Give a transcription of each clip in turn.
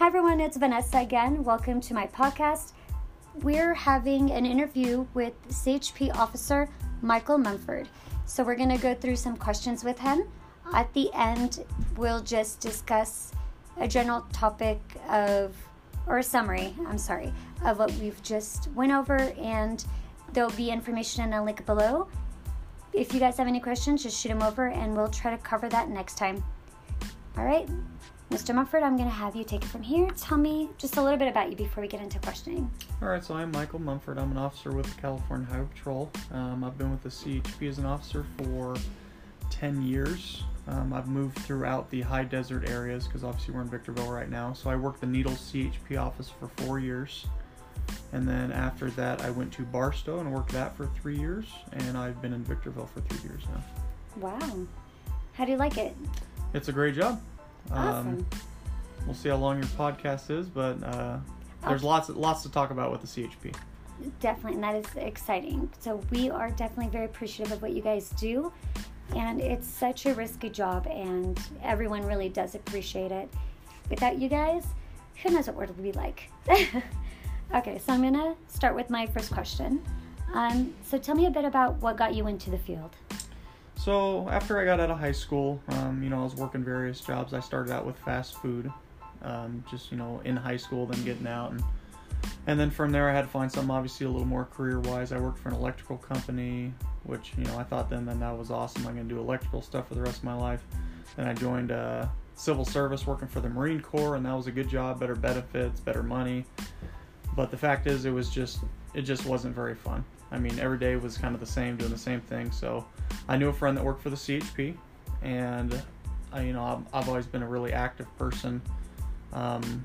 Hi, everyone, it's Vanessa again. Welcome to my podcast. We're having an interview with CHP officer Michael Mumford. So, we're going to go through some questions with him. At the end, we'll just discuss a general topic of, or a summary, I'm sorry, of what we've just went over, and there'll be information in a link below. If you guys have any questions, just shoot them over, and we'll try to cover that next time. All right, Mr. Mumford, I'm going to have you take it from here. Tell me just a little bit about you before we get into questioning. All right, so I'm Michael Mumford. I'm an officer with the California Highway Patrol. Um, I've been with the CHP as an officer for 10 years. Um, I've moved throughout the high desert areas because obviously we're in Victorville right now. So I worked the Needles CHP office for four years. And then after that, I went to Barstow and worked that for three years. And I've been in Victorville for three years now. Wow. How do you like it? It's a great job. Awesome. Um, we'll see how long your podcast is, but uh, there's Okay. lots lots to talk about with the CHP. Definitely, and that is exciting. So, we are definitely very appreciative of what you guys do. And it's such a risky job, and everyone really does appreciate it. Without you guys, who knows what it would be like? okay, so I'm gonna start with my first question. Um, so, tell me a bit about what got you into the field. So after I got out of high school, um, you know, I was working various jobs. I started out with fast food, um, just you know, in high school, then getting out, and and then from there I had to find something obviously a little more career-wise. I worked for an electrical company, which you know I thought then then that was awesome. I'm gonna do electrical stuff for the rest of my life. Then I joined uh, civil service, working for the Marine Corps, and that was a good job, better benefits, better money. But the fact is, it was just it just wasn't very fun. I mean, every day was kind of the same, doing the same thing. So I knew a friend that worked for the CHP, and I, you know, I've, I've always been a really active person, um,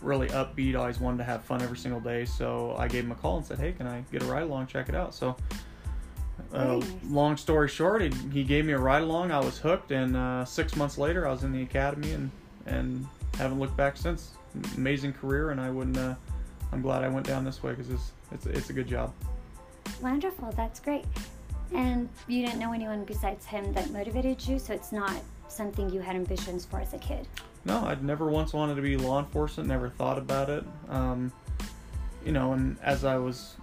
really upbeat. Always wanted to have fun every single day. So I gave him a call and said, "Hey, can I get a ride along? Check it out." So. Uh, nice. long story short, he, he gave me a ride along. I was hooked, and uh, six months later, I was in the academy, and and haven't looked back since. Amazing career, and I wouldn't. Uh, I'm glad I went down this way because it's it's it's a good job. Wonderful, that's great. And you didn't know anyone besides him that motivated you, so it's not something you had ambitions for as a kid. No, I'd never once wanted to be law enforcement. Never thought about it. Um, you know, and as I was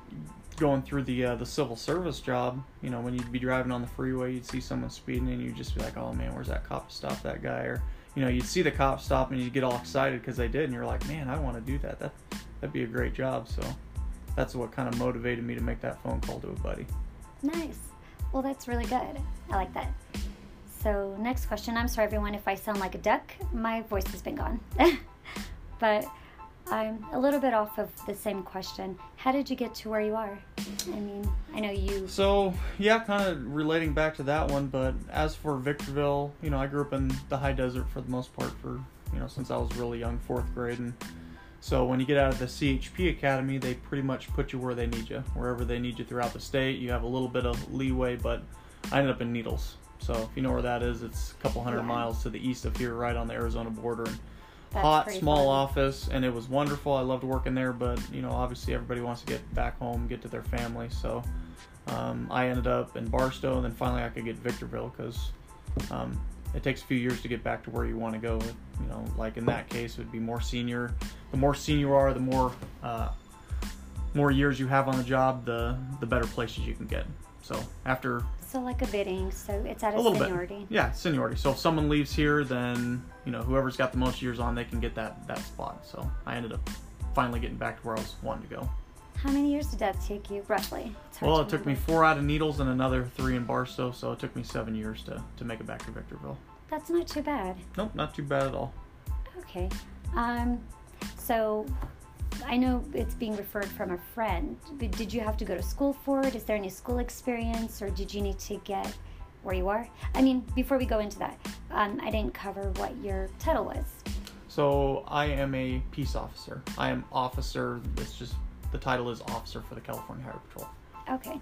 going through the uh, the civil service job, you know, when you'd be driving on the freeway, you'd see someone speeding, and you'd just be like, "Oh man, where's that cop to stop that guy?" Or you know, you'd see the cop stop, and you'd get all excited because they did, and you're like, "Man, I want to do that. That that'd be a great job." So that's what kind of motivated me to make that phone call to a buddy. Nice. Well, that's really good. I like that. So, next question. I'm sorry, everyone, if I sound like a duck. My voice has been gone. but I'm a little bit off of the same question. How did you get to where you are? I mean, I know you. So yeah, kind of relating back to that one, but as for Victorville, you know, I grew up in the high desert for the most part for you know since I was really young, fourth grade, and so when you get out of the CHP academy, they pretty much put you where they need you, wherever they need you throughout the state. You have a little bit of leeway, but I ended up in Needles. So if you know where that is, it's a couple hundred Yeah. miles to the east of here, right on the Arizona border. That's hot, small fun. office, and it was wonderful. I loved working there, but you know, obviously everybody wants to get back home, get to their family. So um, I ended up in Barstow, and then finally I could get Victorville because um, it takes a few years to get back to where you want to go. You know, like in that case, it would be more senior. The more senior you are, the more uh, more years you have on the job, the the better places you can get. So after So, like a bidding, so it's at a, a little seniority. bit. Yeah, seniority. So if someone leaves here, then you know whoever's got the most years on, they can get that that spot. So I ended up finally getting back to where I was wanting to go. How many years did that take you, roughly? Well, to it took me four out of Needles and another three in Barstow, so it took me seven years to to make it back to Victorville. That's not too bad. Nope, not too bad at all. Okay. Um, so I know it's being referred from a friend, but did you have to go to school for it? Is there any school experience, or did you need to get where you are? I mean, before we go into that, um, I didn't cover what your title was. So I am a peace officer. I am officer. It's just the title is officer for the California Highway Patrol. Okay.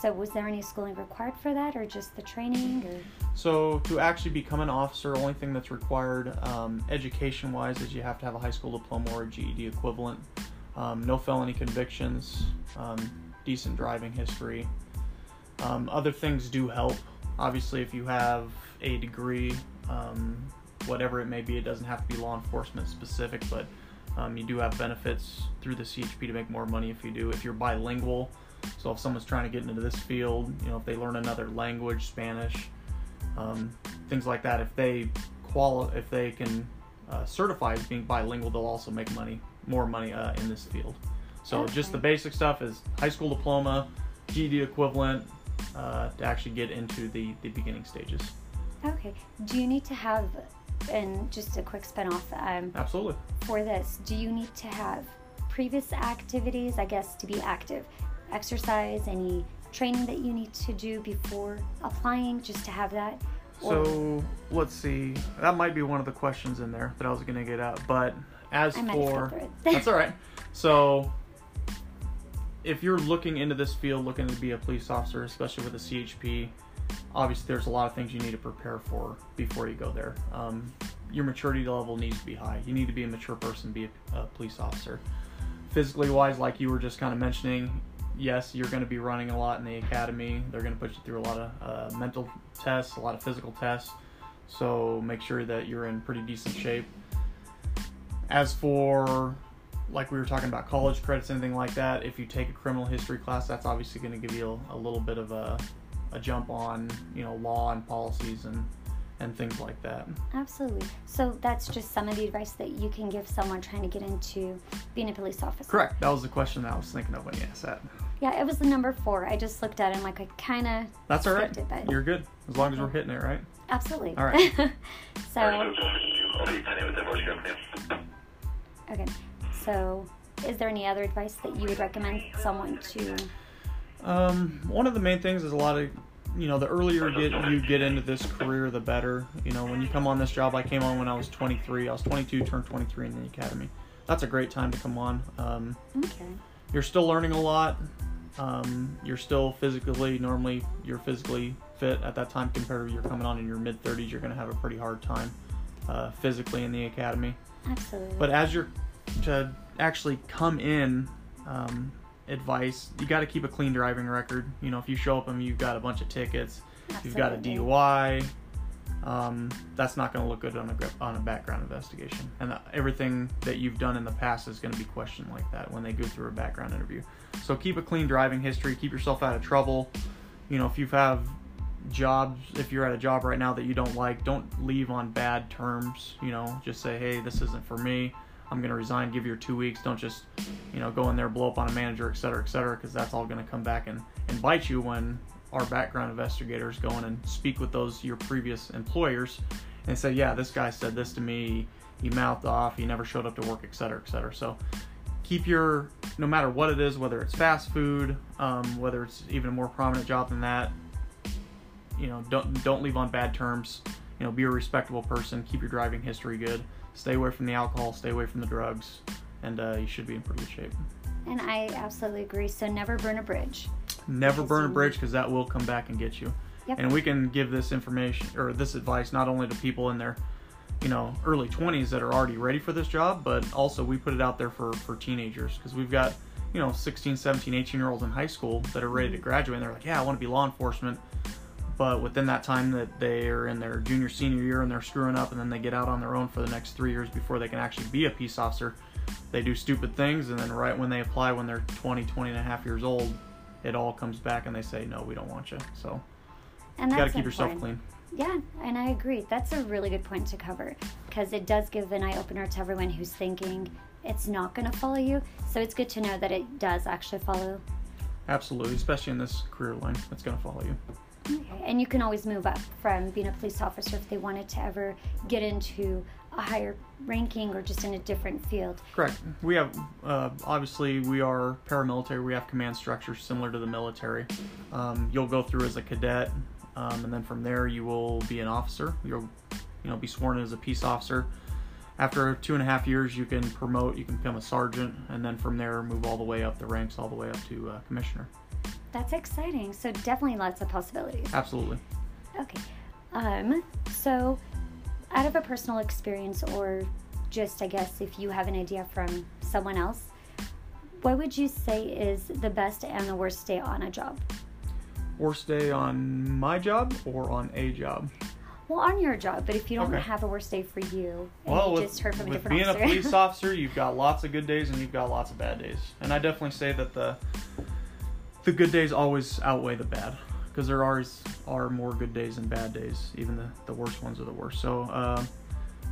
So was there any schooling required for that, or just the training? Or So to actually become an officer, only thing that's required um, education-wise is you have to have a high school diploma or a GED equivalent. Um, no felony convictions, um, decent driving history. Um, other things do help. Obviously, if you have a degree, um, whatever it may be. It doesn't have to be law enforcement specific, but um, you do have benefits through the CHP to make more money if you do. If you're bilingual, so if someone's trying to get into this field, you know, if they learn another language, Spanish, um, things like that, if they quali- if they can uh, certify as being bilingual, they'll also make money, more money uh, in this field. So Okay. just the basic stuff is high school diploma, GED equivalent uh, to actually get into the, the beginning stages. Okay. Do you need to have, and just a quick spin off um, Absolutely. for this, do you need to have previous activities, I guess, to be active? Exercise, any training that you need to do before applying just to have that? Or- So let's see. That might be one of the questions in there that I was going to get at. But as for got through it. that's all right. So if you're looking into this field, looking to be a police officer, especially with a CHP, obviously there's a lot of things you need to prepare for before you go there. Um, your maturity level needs to be high. You need to be a mature person, be a, a police officer. Physically wise, like you were just kind of mentioning, yes, you're going to be running a lot in the academy. They're going to put you through a lot of uh, mental tests, a lot of physical tests. So make sure that you're in pretty decent shape. As for like we were talking about college credits, anything like that, if you take a criminal history class, that's obviously going to give you a, a little bit of a, a jump on you know law and policies and and things like that. Absolutely. So that's just some of the advice that you can give someone trying to get into being a police officer. Correct. That was the question that I was thinking of when you asked that. Yeah, it was the number four. I just looked at it and like I kind of That's all right. it, but You're good as long as we're hitting it right. absolutely. All right. so okay. So is there any other advice that you would recommend someone to? Um, one of the main things is a lot of, you know, the earlier get you get into this career, the better. You know, when you come on this job, I came on when I was 23. I was 22, turned 23 in the academy. That's a great time to come on. Um, Okay. you're still learning a lot. Um, you're still physically, normally you're physically fit at that time compared to you're coming on in your mid 30s. You're going to have a pretty hard time uh, physically in the academy. Absolutely. But as you're to actually come in, um, advice you got to keep a clean driving record. You know, if you show up and you've got a bunch of tickets, you've got a DUI, um, that's not going to look good on a on a background investigation. And uh, everything that you've done in the past is going to be questioned like that when they go through a background interview. So keep a clean driving history. Keep yourself out of trouble. You know, if you have jobs, if you're at a job right now that you don't like, don't leave on bad terms. You know, just say, hey, this isn't for me. I'm going to resign. Give your two weeks. Don't just, you know, go in there, blow up on a manager, et cetera, et cetera, because that's all going to come back and, and bite you when our background investigators go in and speak with those your previous employers and say, yeah, this guy said this to me. He mouthed off. He never showed up to work, et cetera, et cetera. So keep your, no matter what it is, whether it's fast food, um, whether it's even a more prominent job than that, you know, don't don't leave on bad terms. You know, be a respectable person. Keep your driving history good. Stay away from the alcohol. Stay away from the drugs, and uh, you should be in pretty good shape. and I absolutely agree. So never burn a bridge. Never burn a bridge because that will come back and get you. Yep. And we can give this information or this advice not only to people in their, you know, early 20s that are already ready for this job, but also we put it out there for for teenagers because we've got, you know, 16, 17, 18 year olds in high school that are ready to mm-hmm. graduate and they're like, yeah, I want to be law enforcement. But within that time that they are in their junior, senior year and they're screwing up and then they get out on their own for the next three years before they can actually be a peace officer, they do stupid things and then right when they apply when they're 20, 20 and a half years old, it all comes back and they say, no, we don't want you. So And you got to keep yourself clean. Yeah, and I agree. That's a really good point to cover because it does give an eye opener to everyone who's thinking it's not going to follow you. So it's good to know that it does actually follow. Absolutely, especially in this career line, it's going to follow you. Okay. And you can always move up from being a police officer if they wanted to ever get into a higher ranking or just in a different field. Correct. We have, uh, obviously, we are paramilitary. We have command structures similar to the military. Um, you'll go through as a cadet, um, and then from there you will be an officer. You'll, you know, be sworn in as a peace officer. After two and a half years, you can promote. You can become a sergeant, and then from there move all the way up the ranks, all the way up to uh, commissioner. That's exciting. So definitely lots of possibilities. Absolutely. Okay. Um, so, out of a personal experience, or just I guess if you have an idea from someone else, what would you say is the best and the worst day on a job? Worst day on my job or on a job? Well, on your job, but if you don't Okay. have a worst day for you, and Well, you with, just heard from a with different being officer. a police officer, you've got lots of good days and you've got lots of bad days. And I definitely say that the the good days always outweigh the bad because there always are more good days than bad days. Even the, the worst ones are the worst. So um,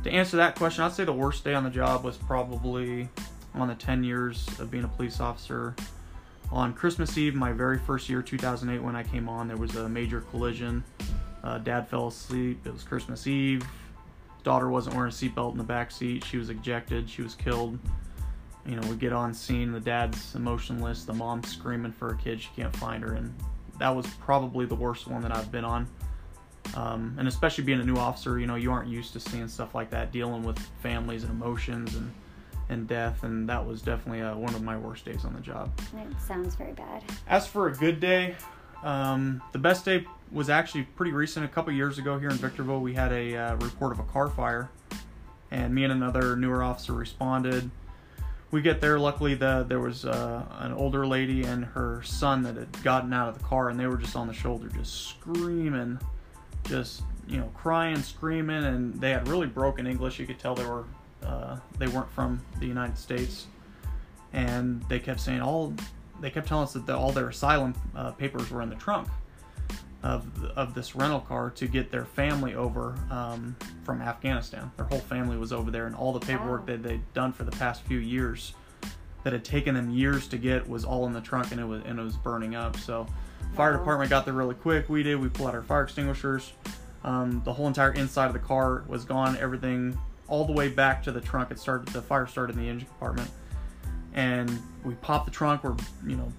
to answer that question, I'd say the worst day on the job was probably on the 10 years of being a police officer. On Christmas Eve, my very first year, 2008, when I came on, there was a major collision. Uh, Dad fell asleep. It was Christmas Eve. Daughter wasn't wearing a seatbelt in the back seat. She was ejected. She was killed. You know, we get on scene. The dad's emotionless. The mom's screaming for her kid. She can't find her, and that was probably the worst one that I've been on. Um, and especially being a new officer, you know, you aren't used to seeing stuff like that, dealing with families and emotions and and death, and that was definitely uh, one of my worst days on the job. it sounds very bad. As for a good day, um, the best day was actually pretty recent. A couple years ago here in Victorville, we had a uh, report of a car fire, and me and another newer officer responded. We get there. Luckily, the there was uh, an older lady and her son that had gotten out of the car, and they were just on the shoulder, just screaming, just you know, crying, screaming, and they had really broken English. You could tell they were uh, they weren't from the United States, and they kept saying all they kept telling us that the, all their asylum uh, papers were in the trunk of of this rental car to get their family over um, from Afghanistan. Their whole family was over there, and all the paperwork Wow. that they'd done for the past few years that had taken them years to get was all in the trunk, and it was and it was burning up. So, fire department got there really quick. We did. We pulled out our fire extinguishers. Um, the whole entire inside of the car was gone. Everything all the way back to the trunk. It started. The fire started in the engine compartment and we pop the trunk. We're you know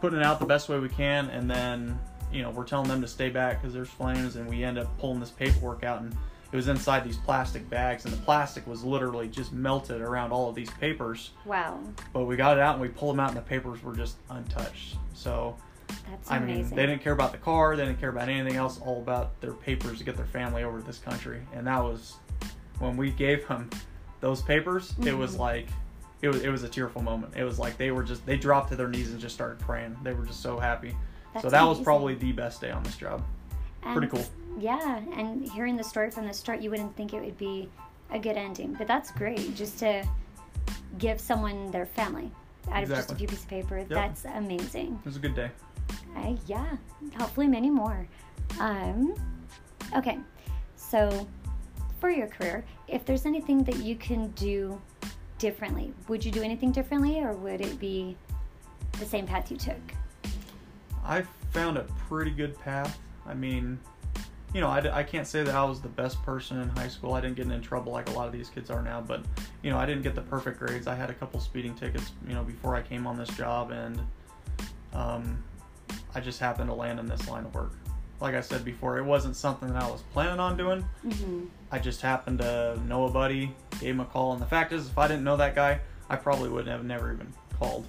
putting it out the best way we can, and then you know we're telling them to stay back because there's flames, and we end up pulling this paperwork out, and it was inside these plastic bags, and the plastic was literally just melted around all of these papers. Wow, But we got it out, and we pulled them out, and the papers were just untouched. So that's I mean, they didn't care about the car, they didn't care about anything else, all about their papers to get their family over to this country. And that was when we gave him those papers, it was Mhm. like it was it was a tearful moment. It was like they were just they dropped to their knees and just started praying. They were just so happy. That's so that was probably the best day on this job. pretty cool. Yeah, and hearing the story from the start, you wouldn't think it would be a good ending, but that's great. Just to give someone their family out of just a few pieces of paper. That's amazing. It was a good day. Uh, yeah, hopefully many more. Um, okay, so for your career, if there's anything that you can do differently, would you do anything differently, or would it be the same path you took? I found a pretty good path. I mean, you know, I can't say that I was the best person in high school. I didn't get in trouble like a lot of these kids are now, but, you know, I didn't get the perfect grades. I had a couple speeding tickets, you know, before I came on this job, and um, I just happened to land in this line of work. Like I said before, it wasn't something that I was planning on doing. Mm-hmm. I just happened to know a buddy, gave him a call, and the fact is, if I didn't know that guy, I probably wouldn't have never even called.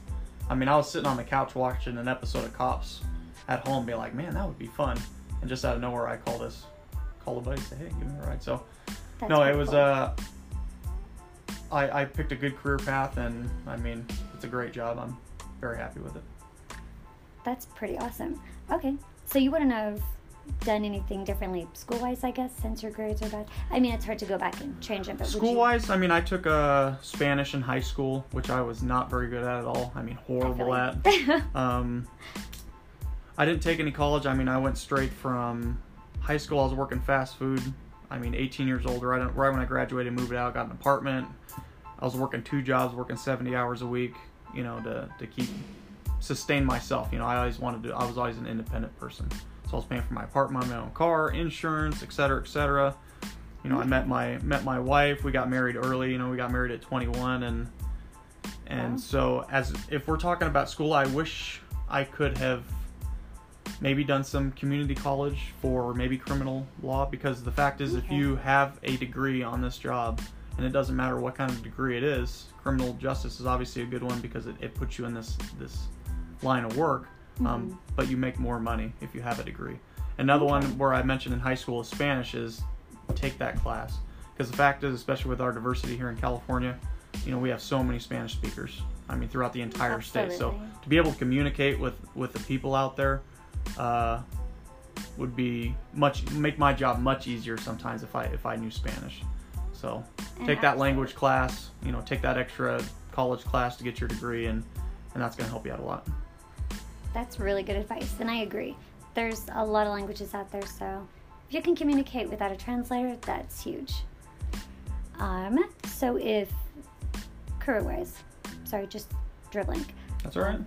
I mean, I was sitting on the couch watching an episode of Cops at home, be like, man, that would be fun. And just out of nowhere, I call this, call a buddy, say, hey, give me a ride. So, That's no, it was, cool. uh, I, I picked a good career path, and I mean, it's a great job. I'm very happy with it. That's pretty awesome. Okay, so you wouldn't have done anything differently school wise, I guess, since your grades are bad. I mean, it's hard to go back and change it, but School you- wise, I mean, I took uh, Spanish in high school, which I was not very good at at all. I mean, I horrible at. Um, I didn't take any college. I mean, I went straight from high school. I was working fast food. I mean, 18 years old. Right, right when I graduated, moved out, got an apartment. I was working two jobs, working 70 hours a week. You know, to to keep sustain myself. You know, I always wanted to. I was always an independent person. So I was paying for my apartment, my own car, insurance, et cetera, et cetera. You know, I met my met my wife. We got married early. You know, we got married at 21, and and Wow. so as if we're talking about school, I wish I could have maybe done some community college for maybe criminal law because the fact is if you have a degree on this job and it doesn't matter what kind of degree it is criminal justice is obviously a good one because it, it puts you in this this line of work um, Mhm. but you make more money if you have a degree another one where i mentioned in high school is spanish is take that class because the fact is especially with our diversity here in california you know we have so many spanish speakers i mean throughout the entire state so to be able to communicate with with the people out there uh, would be much make my job much easier sometimes if I if I knew Spanish. So take that language class, you know, take that extra college class to get your degree, and and that's going to help you out a lot. That's really good advice, and I agree. There's a lot of languages out there, so if you can communicate without a translator, that's huge. Um, so if career wise, sorry, just dribbling. That's all right.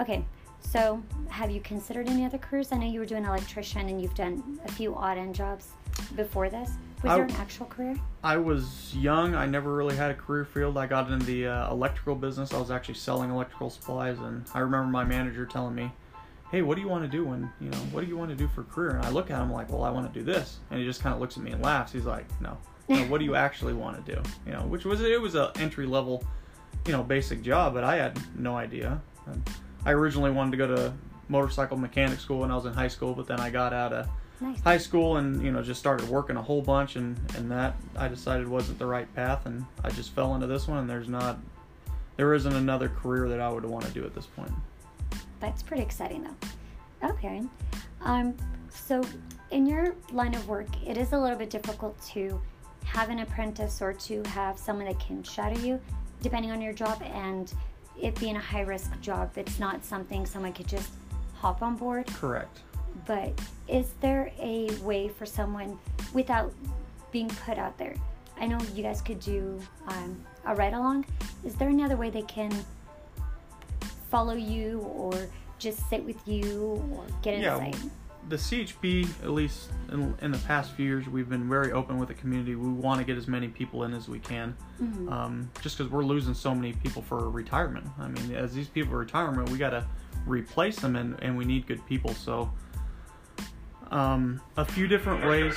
Okay, so have you considered any other careers? I know you were doing electrician and you've done a few odd end jobs before this. Was I- there an actual career? I was young. I never really had a career field. I got in the uh, electrical business. I was actually selling electrical supplies, and I remember my manager telling me, "Hey, what do you want to do when you know? What do you want to do for a career?" And I look at him like, "Well, I want to do this," and he just kind of looks at me and laughs. He's like, "No, no what do you actually want to do?" You know, which was it was a entry level, you know, basic job, but I had no idea. And I originally wanted to go to motorcycle mechanic school when I was in high school, but then I got out of Nice. high school and you know just started working a whole bunch and and that I decided wasn't the right path and I just fell into this one and there's not there isn't another career that I would want to do at this point. That's pretty exciting, though. Okay. Um, so, in your line of work, it is a little bit difficult to have an apprentice or to have someone that can shadow you, depending on your job. And it being a high risk job, it's not something someone could just hop on board. Correct. But is there a way for someone without being put out there? I know you guys could do um, a ride along. Is there any other way they can follow you or just sit with you or get Yeah. The CHP, at least in, in the past few years, we've been very open with the community. We want to get as many people in as we can, Mhm. um, just because we're losing so many people for retirement. I mean, as these people retirement, we got to replace them, and, and we need good people. So, um, a few different ways.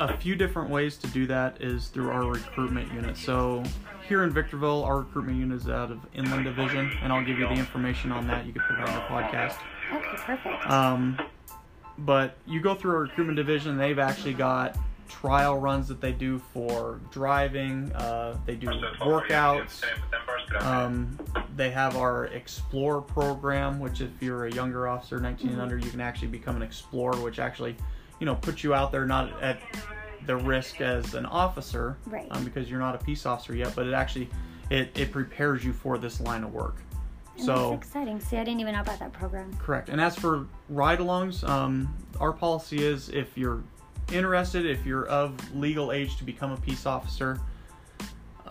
a few different ways to do that is through our recruitment unit. So here in Victorville, our recruitment unit is out of Inland Division, and I'll give you the information on that. You can put it on your podcast. Okay, perfect. Um, but you go through our recruitment division, they've actually got trial runs that they do for driving. Uh, they do workouts. Um, they have our Explore program, which if you're a younger officer, 19 and Mhm. under, you can actually become an explorer, which actually, you know, puts you out there not at the risk as an officer, Right. um, because you're not a peace officer yet, but it actually it, it prepares you for this line of work. and so that's exciting. See, I didn't even know about that program. Correct. And as for ride-alongs, um, our policy is if you're interested, if you're of legal age to become a peace officer,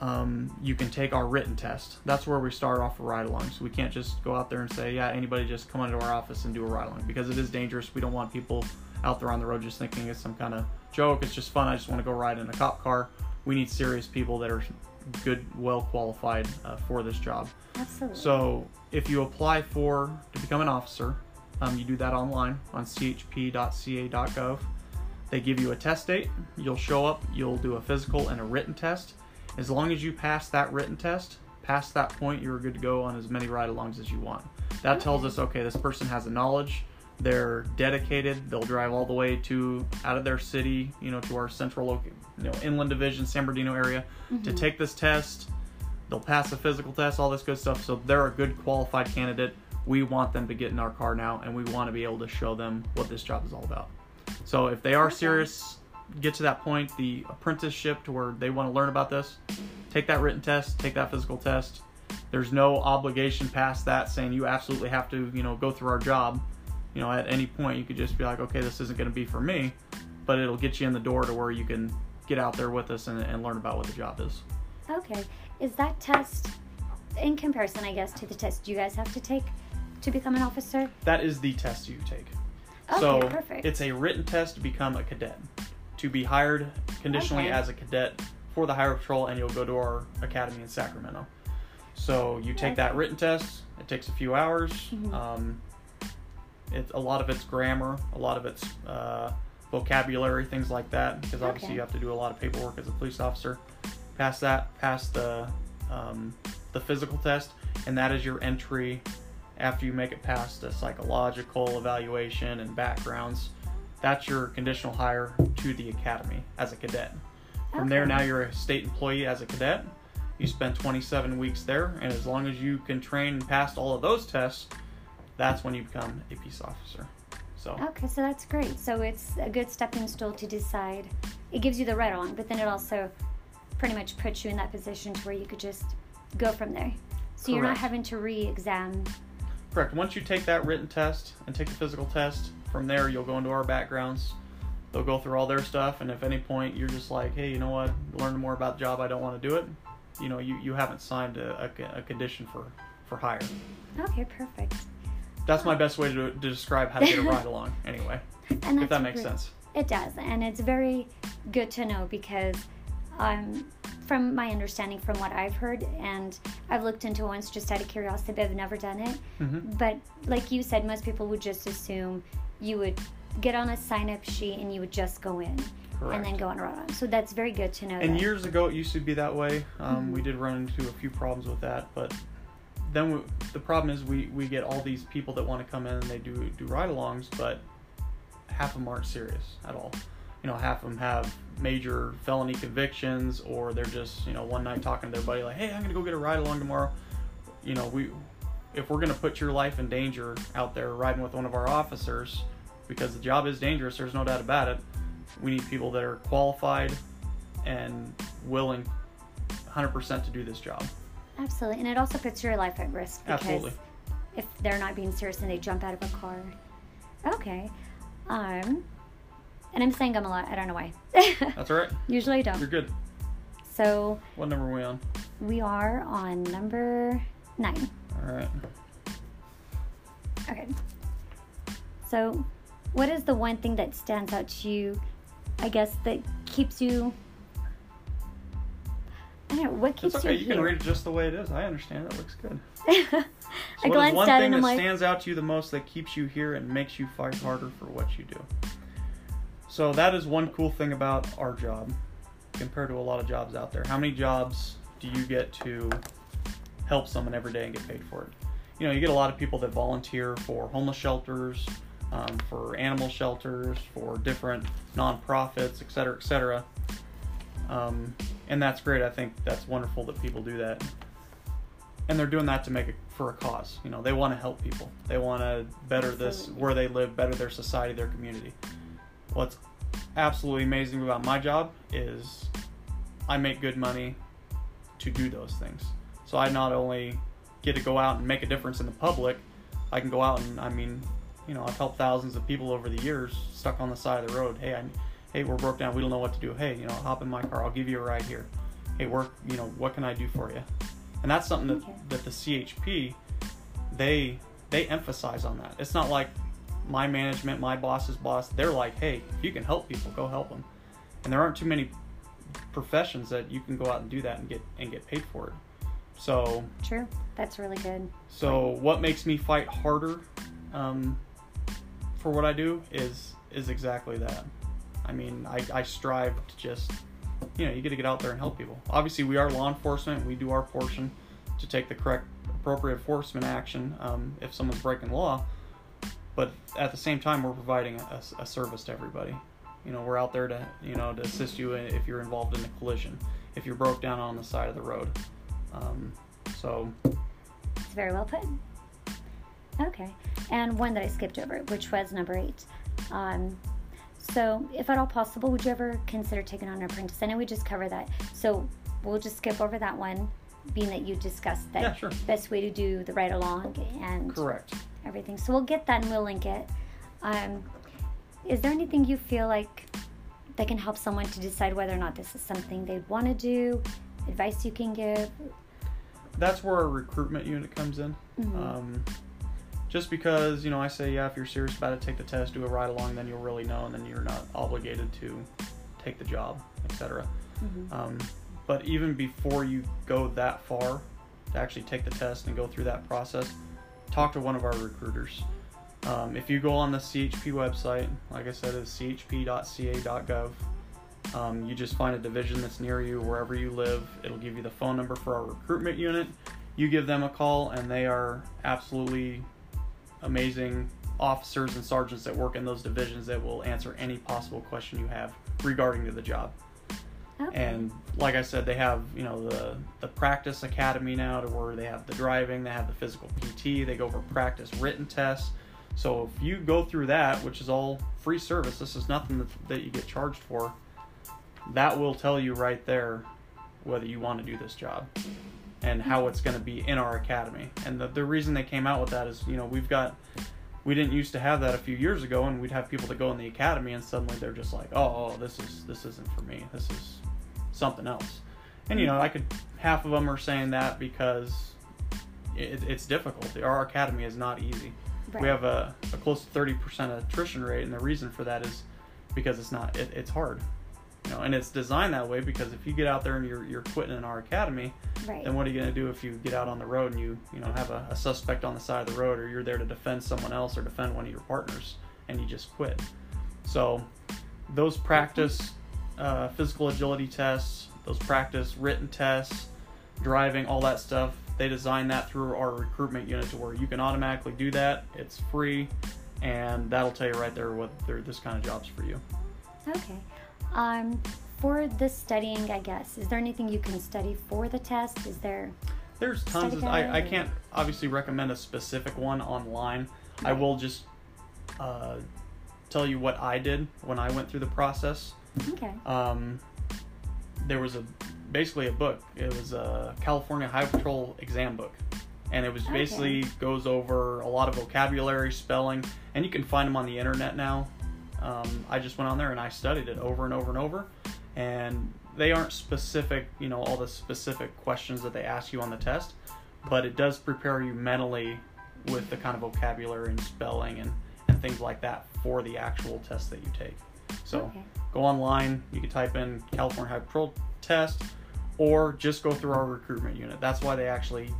um, you can take our written test. That's where we start off for ride along. So We can't just go out there and say, yeah, anybody just come into our office and do a ride-along because it is dangerous. We don't want people out there on the road just thinking it's some kind of joke. It's just fun. I just want to go ride in a cop car. We need serious people that are good, well qualified uh, for this job. Absolutely. So if you apply for to become an officer, um, you do that online on chp.ca.gov. They give you a test date. You'll show up. You'll do a physical and a written test. As long as you pass that written test, past that point, you're good to go on as many ride-alongs as you want. That tells us, okay, this person has the knowledge. They're dedicated. They'll drive all the way to out of their city, you know, to our central, loca- you know, inland division, San Bernardino area, to Mhm. take this test. They'll pass the physical test, all this good stuff. So they're a good qualified candidate. We want them to get in our car now, and we want to be able to show them what this job is all about. So if they are serious, get to that point, the apprenticeship to where they want to learn about this, take that written test, take that physical test. There's no obligation past that saying you absolutely have to, you know, go through our job. You know, at any point you could just be like, okay, this isn't going to be for me, but it'll get you in the door to where you can get out there with us and, and learn about what the job is. Okay. Is that test, in comparison, I guess, to the test you guys have to take to become an officer? That is the test you take. Okay, so perfect. it's a written test to become a cadet, to be hired conditionally Okay. as a cadet for the Highway Patrol, and you'll go to our academy in Sacramento. So you take that written test. It takes a few hours. Mhm. Um, it's a lot of it's grammar, a lot of it's uh, vocabulary, things like that. Because obviously Okay. you have to do a lot of paperwork as a police officer. Pass that, pass the um, the physical test, and that is your entry after you make it past the psychological evaluation and backgrounds. That's your conditional hire to the academy as a cadet. From there, now you're a state employee as a cadet. You spend 27 weeks there, and as long as you can train and pass all of those tests, that's when you become a peace officer. So Okay, so that's great. So it's a good stepping stool to decide. It gives you the right along, but then it also pretty much puts you in that position to where you could just go from there. So you're not having to re-exam. Correct. Once you take that written test and take the physical test, from there you'll go into our backgrounds. They'll go through all their stuff, and if any point you're just like, hey, you know what, learn more about the job, I don't want to do it. You know, you, you haven't signed a, a, a condition for for hire. Okay, perfect. That's my best way to, to describe how to get a ride along. Anyway, if that makes great. sense. It does, and it's very good to know because, um, from my understanding, from what I've heard, and I've looked into once just out of curiosity, but I've never done it. hmm But like you said, most people would just assume you would get on a sign-up sheet and you would just go in Correct. and then go on a run. So that's very good to know. And that. years ago, it used to be that way. Um, Mhm. We did run into a few problems with that, but then we, the problem is we, we get all these people that want to come in and they do do ride-alongs, but half of them aren't serious at all. You know, half of them have major felony convictions, or they're just you know one night talking to their buddy like, "Hey, I'm gonna go get a ride-along tomorrow." You know, we if we're gonna put your life in danger out there riding with one of our officers, because the job is dangerous. There's no doubt about it. We need people that are qualified and willing 100% to do this job. Absolutely, and it also puts your life at risk because Absolutely. if they're not being serious and they jump out of a car. Okay. Um, and I'm saying I'm a lot. I don't know why. That's all right. Usually I don't. You're good. So What number are we on? we are on number nine. All right. Okay. So, what is the one thing that stands out to you? I guess that keeps you. I don't know what keeps It's okay. you You here. can read it just the way it is. I understand. It looks good. I So what is glanced one at it thing and that I'm like, stands out to you the most that keeps you here and makes you fight harder for what you do? So that is one cool thing about our job compared to a lot of jobs out there. How many jobs do you get to help someone every day and get paid for it? You know, you get a lot of people that volunteer for homeless shelters, um, for animal shelters, for different nonprofits, et cetera, et cetera. Um, and that's great. I think that's wonderful that people do that and they're doing that to make it for a cause. You know, they want to help people. They want to better this where they live, better their society, their community. What's absolutely amazing about my job is I make good money to do those things. So I not only get to go out and make a difference in the public, I can go out and I mean, you know, I've helped thousands of people over the years stuck on the side of the road. Hey, I, hey, we're broke down. We don't know what to do. Hey, you know, hop in my car. I'll give you a ride here. Hey, work. You know, what can I do for you? And that's something that, that the CHP they they emphasize on that. It's not like my management, my boss's boss. They're like, hey, if you can help people, go help them. And there aren't too many professions that you can go out and do that and get and get paid for it. So True. That's really good. so what makes me fight harder um, for what I do is is exactly that. I mean, I, I strive to just you know you get to get out there and help people. Obviously, we are law enforcement. We do our portion to take the correct appropriate enforcement action um, if someone's breaking law. But at the same time, we're providing a, a service to everybody. You know, we're out there to you know to assist you if you're involved in a collision, if you're broke down on the side of the road. Um, so It's very well put. Okay. And one that I skipped over, which was number eight. Um, so, if at all possible, would you ever consider taking on an apprentice? I know we just covered that. So, we'll just skip over that one, being that you discussed that Yeah, sure. best way to do the ride along and correct. everything. So, we'll get that and we'll link it. Um, is there anything you feel like that can help someone to decide whether or not this is something they'd want to do? Advice you can give? that's where our recruitment unit comes in. Mhm. Um, just because you know, I say, yeah, if you're serious about it, take the test, do a ride along, then you'll really know, and then you're not obligated to take the job, etc. Mhm. Um, but even before you go that far to actually take the test and go through that process, talk to one of our recruiters. Um, if you go on the CHP website, like I said, it's chp.ca.gov. Um, you just find a division that's near you, wherever you live. It'll give you the phone number for our recruitment unit. You give them a call, and they are absolutely amazing officers and sergeants that work in those divisions that will answer any possible question you have regarding to the job. Okay. And like I said, they have you know the the practice academy now to where they have the driving, they have the physical PT, they go over practice written tests. So if you go through that, which is all free service, this is nothing that, that you get charged for. That will tell you right there whether you want to do this job and how it's going to be in our academy. And the, the reason they came out with that is, you know, we've got we didn't used to have that a few years ago and we'd have people that go in the academy and suddenly they're just like, "Oh, oh this is this isn't for me. This is something else." And you know, I could half of them are saying that because it, it's difficult. Our academy is not easy. Right. We have a, a close to 30% attrition rate, and the reason for that is because it's not it, it's hard you know, and it's designed that way because if you get out there and you're you're quitting in our academy, right. then what are you going to do if you get out on the road and you you know have a, a, suspect on the side of the road, or you're there to defend someone else or defend one of your partners, and you just quit? So those practice uh, physical agility tests, those practice written tests, driving, all that stuff. They design that through our recruitment unit to where you can automatically do that. It's free, and that'll tell you right there whether this kind of job's for you. Okay. Um, for the studying, I guess, is there anything you can study for the test? Is there? There's tons of. I, I can't obviously recommend a specific one online. Right. I will just uh, tell you what I did when I went through the process. Okay. Um, there was a basically a book. It was a California Highway Patrol exam book, and it was basically okay. goes over a lot of vocabulary, spelling, and you can find them on the internet now um, I just went on there and I studied it over and over and over. And they aren't specific, you know, all the specific questions that they ask you on the test, but it does prepare you mentally with the kind of vocabulary and spelling and, and things like that for the actual test that you take. So okay. go online, you can type in California High Patrol test or just go through our recruitment unit. That's why they actually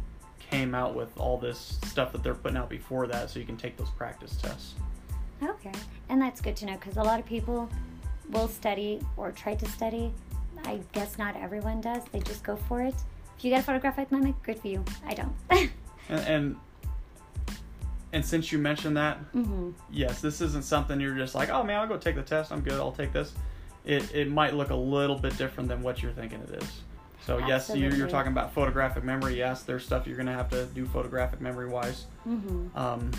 came out with all this stuff that they're putting out before that so you can take those practice tests. Okay. And that's good to know because a lot of people will study or try to study. I guess not everyone does. They just go for it. If you get a photographic memory, good for you. I don't. and, and, and since you mentioned that, mm-hmm. yes, this isn't something you're just like, oh man, I'll go take the test. I'm good. I'll take this. It it might look a little bit different than what you're thinking it is. So yes, you're, you're talking about photographic memory. Yes, there's stuff you're gonna have to do photographic memory wise. Mm-hmm. Um,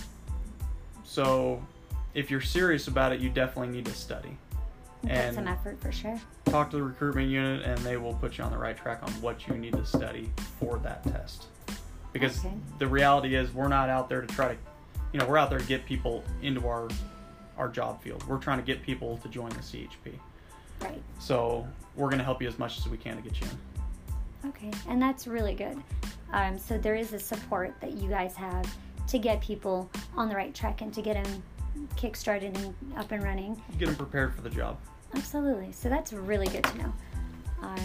so if you're serious about it, you definitely need to study. And some effort for sure. Talk to the recruitment unit, and they will put you on the right track on what you need to study for that test. Because okay. the reality is, we're not out there to try to, you know, we're out there to get people into our our job field. We're trying to get people to join the CHP. Right. So we're going to help you as much as we can to get you in. Okay, and that's really good. Um, so there is a support that you guys have to get people on the right track and to get them kick-started and up and running. Get them prepared for the job. Absolutely. So that's really good to know. Um,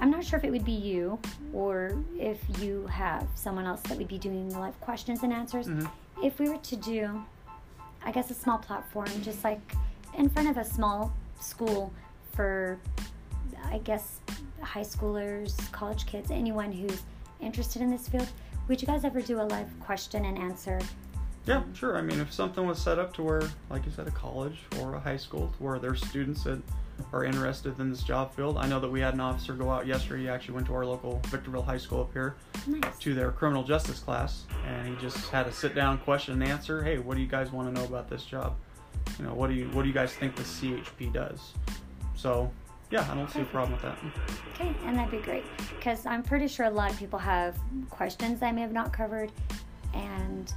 I'm not sure if it would be you or if you have someone else that would be doing the live questions and answers. Mm-hmm. If we were to do, I guess, a small platform, just like in front of a small school for, I guess, high schoolers, college kids, anyone who's interested in this field, would you guys ever do a live question and answer yeah, sure. I mean, if something was set up to where, like you said, a college or a high school, to where there's students that are interested in this job field. I know that we had an officer go out yesterday. He actually went to our local Victorville High School up here nice. to their criminal justice class, and he just had a sit down question and answer. Hey, what do you guys want to know about this job? You know, what do you what do you guys think the CHP does? So, yeah, I don't see a problem with that. Okay, and that'd be great because I'm pretty sure a lot of people have questions I may have not covered, and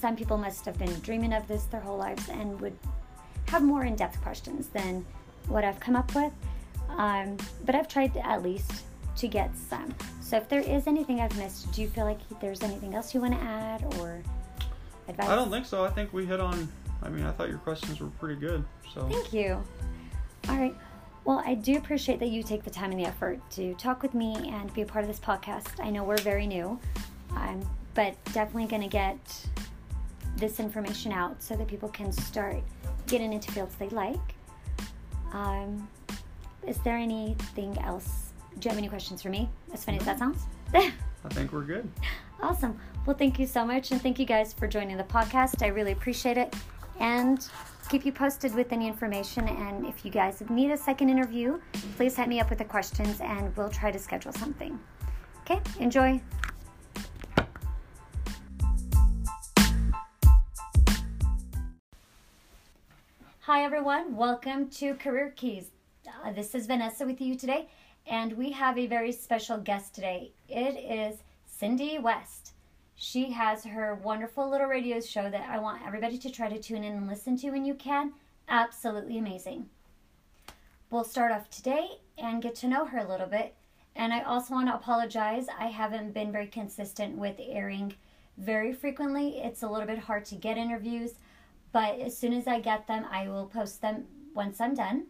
some people must have been dreaming of this their whole lives and would have more in depth questions than what I've come up with. Um, but I've tried at least to get some. So if there is anything I've missed, do you feel like there's anything else you want to add or advice? I don't think so. I think we hit on. I mean, I thought your questions were pretty good. So thank you. All right. Well, I do appreciate that you take the time and the effort to talk with me and be a part of this podcast. I know we're very new, um, but definitely going to get this information out so that people can start getting into fields they like. Um, is there anything else? Do you have any questions for me? As funny as that sounds. I think we're good. Awesome. Well, thank you so much. And thank you guys for joining the podcast. I really appreciate it. And keep you posted with any information. And if you guys need a second interview, please hit me up with the questions and we'll try to schedule something. Okay, enjoy. Hi, everyone. Welcome to Career Keys. Uh, this is Vanessa with you today, and we have a very special guest today. It is Cindy West. She has her wonderful little radio show that I want everybody to try to tune in and listen to when you can. Absolutely amazing. We'll start off today and get to know her a little bit. And I also want to apologize. I haven't been very consistent with airing very frequently. It's a little bit hard to get interviews, but as soon as I get them, I will post them once I'm done.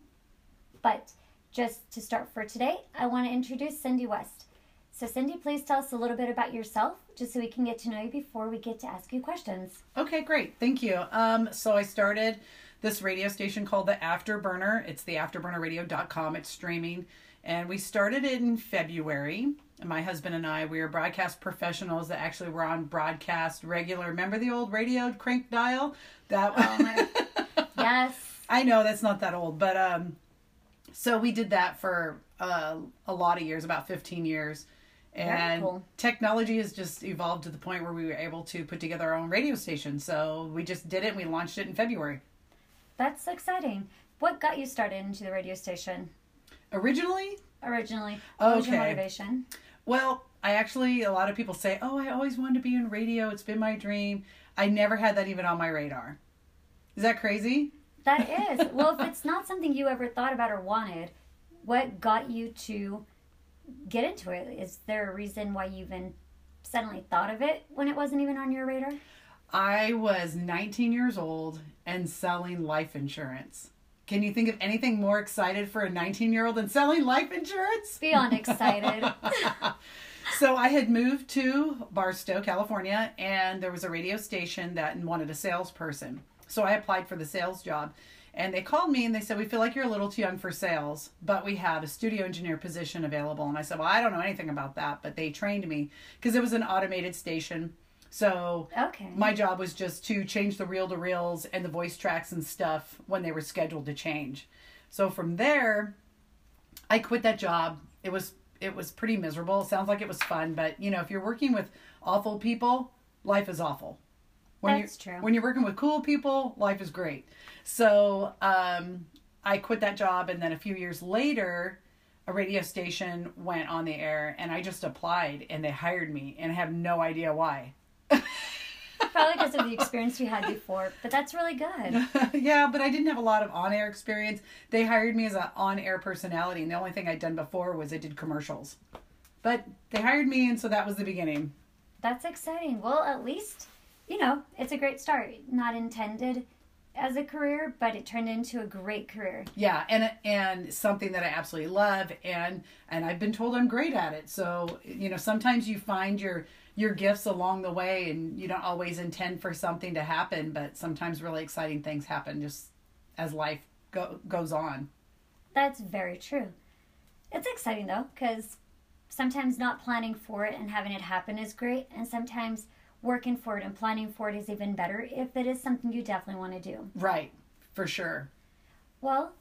But just to start for today, I want to introduce Cindy West. So, Cindy, please tell us a little bit about yourself, just so we can get to know you before we get to ask you questions. Okay, great. Thank you. Um, so, I started this radio station called the Afterburner. It's the afterburnerradio.com. It's streaming. And we started it in February. My husband and I, we are broadcast professionals that actually were on broadcast regular. Remember the old radio crank dial? That Oh my, yes. I know that's not that old, but um, so we did that for uh, a lot of years, about 15 years. And cool. technology has just evolved to the point where we were able to put together our own radio station. So we just did it and we launched it in February. That's exciting. What got you started into the radio station Originally, originally? What was your Okay. motivation? Well, I actually, a lot of people say, oh, I always wanted to be in radio. It's been my dream. I never had that even on my radar. Is that crazy? That is. Well, if it's not something you ever thought about or wanted, what got you to get into it? Is there a reason why you even suddenly thought of it when it wasn't even on your radar? I was 19 years old and selling life insurance. Can you think of anything more excited for a 19 year old than selling life insurance? Beyond excited. so I had moved to Barstow, California, and there was a radio station that wanted a salesperson. So I applied for the sales job. And they called me and they said, We feel like you're a little too young for sales, but we have a studio engineer position available. And I said, Well, I don't know anything about that, but they trained me because it was an automated station. So Okay. my job was just to change the reel to reels and the voice tracks and stuff when they were scheduled to change. So from there, I quit that job. It was it was pretty miserable. Sounds like it was fun, but you know, if you're working with awful people, life is awful. When That's you're, true. When you're working with cool people, life is great. So um, I quit that job, and then a few years later, a radio station went on the air, and I just applied, and they hired me, and I have no idea why. Probably because of the experience we had before, but that's really good. yeah, but I didn't have a lot of on air experience. They hired me as an on air personality, and the only thing I'd done before was I did commercials. But they hired me, and so that was the beginning. That's exciting. Well, at least, you know, it's a great start. Not intended as a career, but it turned into a great career. Yeah, and and something that I absolutely love, and and I've been told I'm great at it. So you know, sometimes you find your your gifts along the way, and you don't always intend for something to happen, but sometimes really exciting things happen just as life go, goes on. That's very true. It's exciting though, because sometimes not planning for it and having it happen is great, and sometimes working for it and planning for it is even better if it is something you definitely want to do. Right, for sure. Well,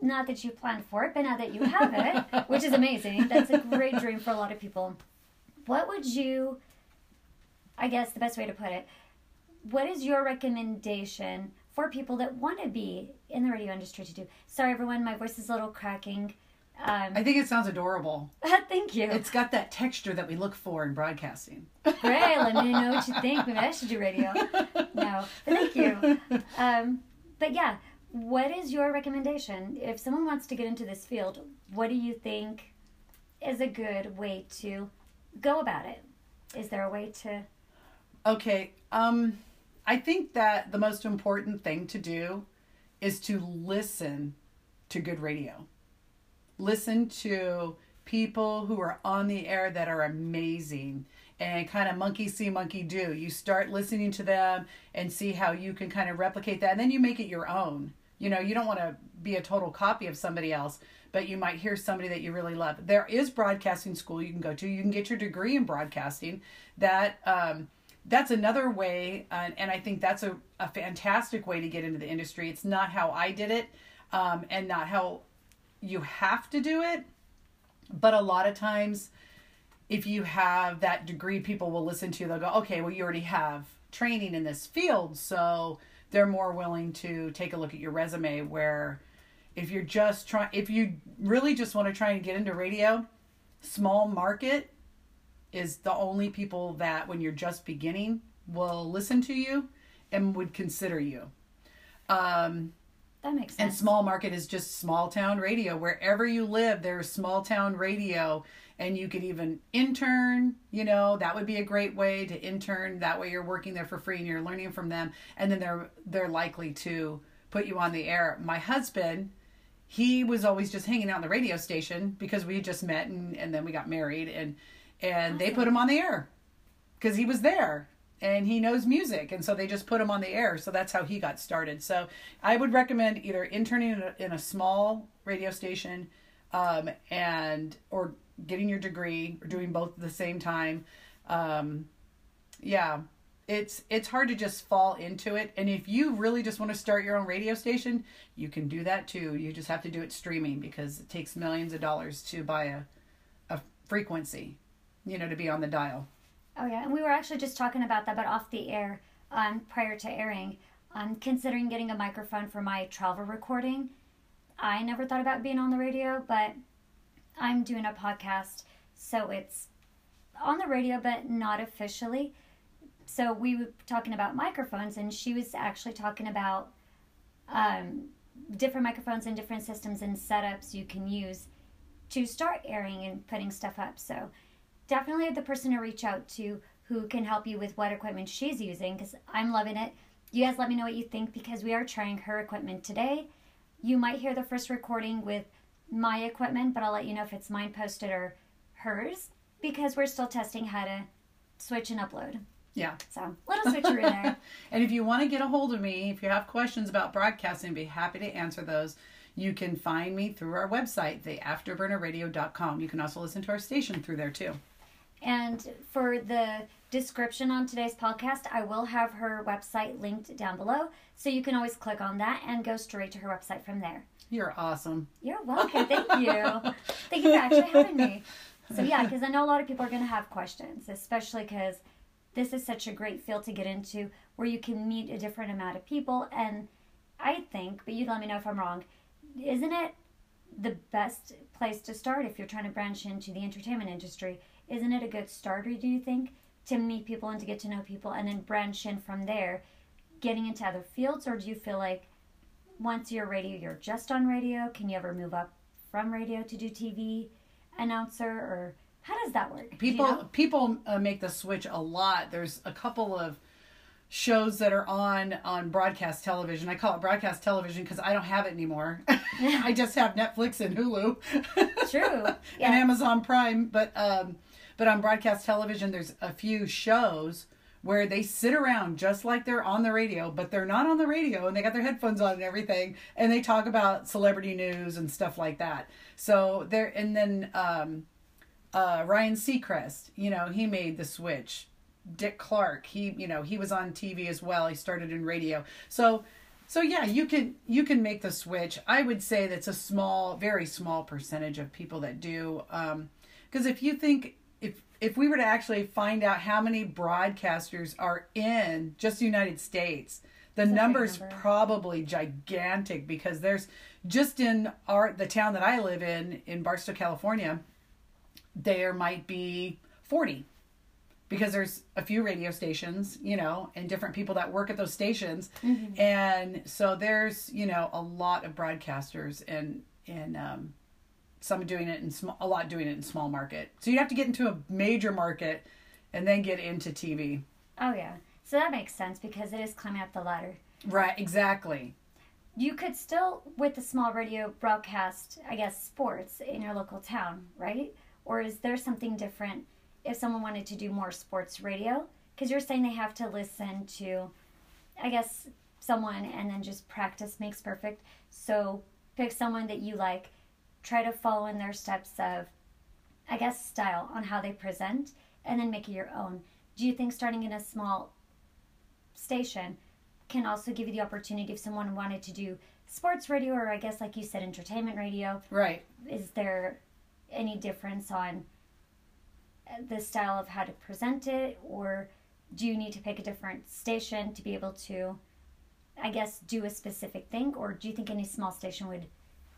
not that you planned for it, but now that you have it, which is amazing, that's a great dream for a lot of people. What would you, I guess the best way to put it, what is your recommendation for people that want to be in the radio industry to do? Sorry, everyone, my voice is a little cracking. Um, I think it sounds adorable. thank you. It's got that texture that we look for in broadcasting. Great. Let me know what you think. Maybe I should do radio. No, but thank you. Um, but yeah, what is your recommendation if someone wants to get into this field? What do you think is a good way to go about it? Is there a way to? Okay. Um, I think that the most important thing to do is to listen to good radio. Listen to people who are on the air that are amazing and kind of monkey see, monkey do. You start listening to them and see how you can kind of replicate that, and then you make it your own. You know, you don't want to be a total copy of somebody else, but you might hear somebody that you really love. There is broadcasting school you can go to. You can get your degree in broadcasting. That um, that's another way, uh, and I think that's a, a fantastic way to get into the industry. It's not how I did it, um, and not how you have to do it, but a lot of times, if you have that degree, people will listen to. you. They'll go, okay, well, you already have training in this field, so they're more willing to take a look at your resume where if you're just trying if you really just want to try and get into radio small market is the only people that when you're just beginning will listen to you and would consider you um, That makes sense. and small market is just small town radio. Wherever you live, there's small town radio. And you could even intern, you know, that would be a great way to intern. That way you're working there for free and you're learning from them. And then they're they're likely to put you on the air. My husband, he was always just hanging out in the radio station because we had just met and, and then we got married and and they put him on the air because he was there and he knows music and so they just put him on the air. So that's how he got started. So i would recommend either interning in a, in a small radio station um, and or getting your degree or doing both at the same time. Um, yeah it's it's hard to just fall into it and if you really just want to start your own radio station you can do that too you just have to do it streaming because it takes millions of dollars to buy a a frequency you know to be on the dial Oh yeah, and we were actually just talking about that, but off the air, um, prior to airing. Um, considering getting a microphone for my travel recording, I never thought about being on the radio, but I'm doing a podcast, so it's on the radio, but not officially. So we were talking about microphones, and she was actually talking about um, different microphones and different systems and setups you can use to start airing and putting stuff up. So definitely the person to reach out to who can help you with what equipment she's using because I'm loving it. You guys let me know what you think because we are trying her equipment today. You might hear the first recording with my equipment, but I'll let you know if it's mine posted or hers because we're still testing how to switch and upload. Yeah So little switcheroo there. And if you want to get a hold of me, if you have questions about broadcasting, I'd be happy to answer those. You can find me through our website, theafterburnerradio.com. You can also listen to our station through there too. And for the description on today's podcast, I will have her website linked down below. So you can always click on that and go straight to her website from there. You're awesome. You're welcome. Thank you. Thank you for actually having me. So, yeah, because I know a lot of people are going to have questions, especially because this is such a great field to get into where you can meet a different amount of people. And I think, but you let me know if I'm wrong, isn't it the best place to start if you're trying to branch into the entertainment industry? Isn't it a good starter, do you think, to meet people and to get to know people and then branch in from there, getting into other fields? Or do you feel like once you're radio, you're just on radio? Can you ever move up from radio to do TV announcer? Or how does that work? Do you People know? people uh, make the switch a lot. There's a couple of shows that are on on broadcast television. I call it broadcast television because I don't have it anymore. I just have Netflix and Hulu. True. and Amazon Prime, but um but on broadcast television there's a few shows where they sit around just like they're on the radio, but they're not on the radio and they got their headphones on and everything and they talk about celebrity news and stuff like that. So there and then um uh Ryan Seacrest, you know, he made the switch. Dick Clark, he you know, he was on TV as well. He started in radio. So so yeah, you can you can make the switch. I would say that's a small, very small percentage of people that do. Because if you think if if we were to actually find out how many broadcasters are in just the United States, the number's number. probably gigantic. Because there's just in our the town that I live in in Barstow, California, there might be forty because there's a few radio stations, you know, and different people that work at those stations. And so there's, you know, a lot of broadcasters and and um some doing it in small a lot doing it in small market. So you'd have to get into a major market and then get into TV. Oh, yeah. So that makes sense because it is climbing up the ladder. Right, exactly. You could still, with the small radio, broadcast, I guess, sports in your local town, right? Or is there something different if someone wanted to do more sports radio? Because you're saying they have to listen to, I guess, someone and then just practice makes perfect. So pick someone that you like, try to follow in their steps of, I guess, style on how they present, and then make it your own. Do you think starting in a small station can also give you the opportunity if someone wanted to do sports radio or I guess like you said entertainment radio Right. is there any difference on the style of how to present it or do you need to pick a different station to be able to I guess, do a specific thing, or do you think any small station would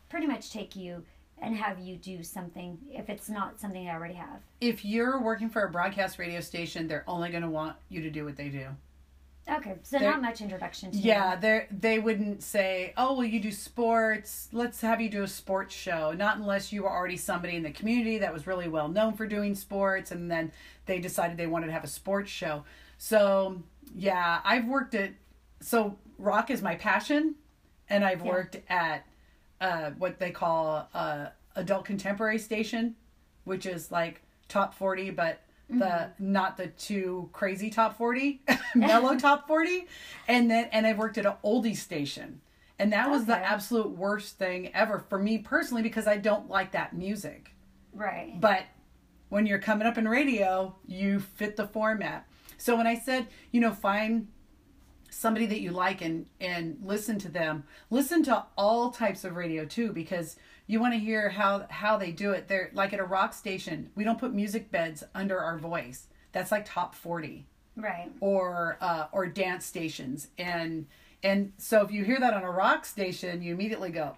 pretty much take you and have you do something if it's not something you already have? If you're working for a broadcast radio station, they're only going to want you to do what they do. Okay, so They're- not much introduction to Yeah, they they wouldn't say, "Oh, well, you do sports. Let's have you do a sports show." Not unless you were already somebody in the community that was really well known for doing sports, and then they decided they wanted to have a sports show. So yeah, I've worked at so rock is my passion, and I've Yeah. worked at uh, what they call uh, adult contemporary station, which is like top forty, but the mm-hmm. not the too crazy top 40 mellow top 40 and then and i've worked at an oldie station. And that was the absolute worst thing ever for me personally because i don't like that music. Right. but when you're coming up in radio you fit the format. So when i said you know find somebody that you like and and listen to them listen to all types of radio too because you want to hear how how they do it. They're like at a rock station we don't put music beds under our voice. That's like top 40 Right. or uh, or dance stations. And and so if you hear that on a rock station you immediately go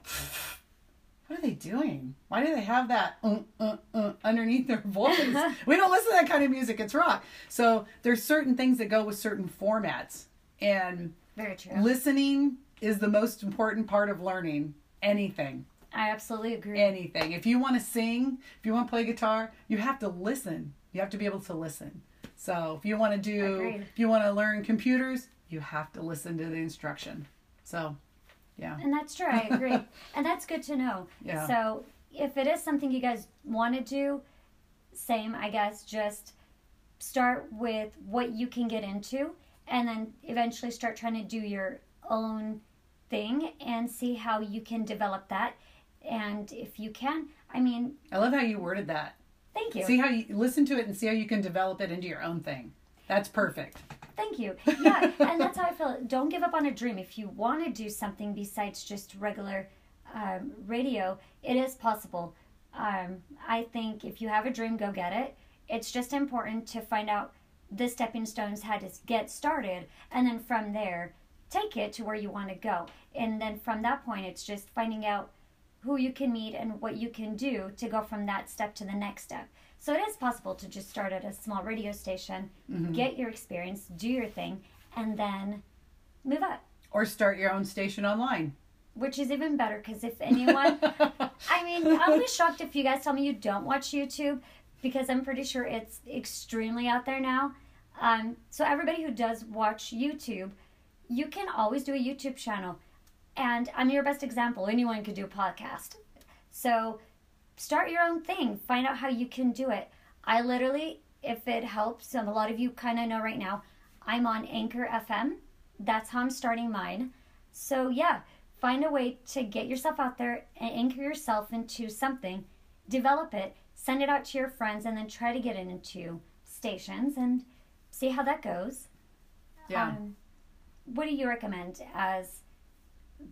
what are they doing? Why do they have that uh, uh, uh, underneath their voice? We don't listen to that kind of music. It's rock. So there's certain things that go with certain formats. And Very true. listening is the most important part of learning anything I absolutely agree. anything if you want to sing if you want to play guitar you have to listen you have to be able to listen so if you want to do Agreed. if you want to learn computers you have to listen to the instruction so yeah And that's true. I agree. and that's good to know. Yeah. So if it is something you guys want to do, same, I guess, just start with what you can get into and then eventually start trying to do your own thing and see how you can develop that. And if you can, I mean, i love how you worded that thank you. see how you listen to it and see how you can develop it into your own thing that's perfect Thank you. Yeah, and that's how I feel. Don't give up on a dream. If you want to do something besides just regular um, radio, it is possible. Um, I think if you have a dream, go get it. It's just important to find out the stepping stones, how to get started, and then from there, take it to where you want to go. And then from that point, it's just finding out who you can meet and what you can do to go from that step to the next step. So it is possible to just start at a small radio station, get your experience, do your thing, and then move up. or start your own station online Which is even better because if anyone, I mean, I'll be shocked if you guys tell me you don't watch YouTube because I'm pretty sure it's extremely out there now. Um, so everybody who does watch YouTube, you can always do a YouTube channel, and I'm your best example. Anyone could do a podcast. So start your own thing. Find out how you can do it. I literally, if it helps, and a lot of you kind of know right now, I'm on Anchor FM. That's how I'm starting mine. So yeah, find a way to get yourself out there and anchor yourself into something, develop it, send it out to your friends, and then try to get it into stations and see how that goes. yeah Um, what do you recommend as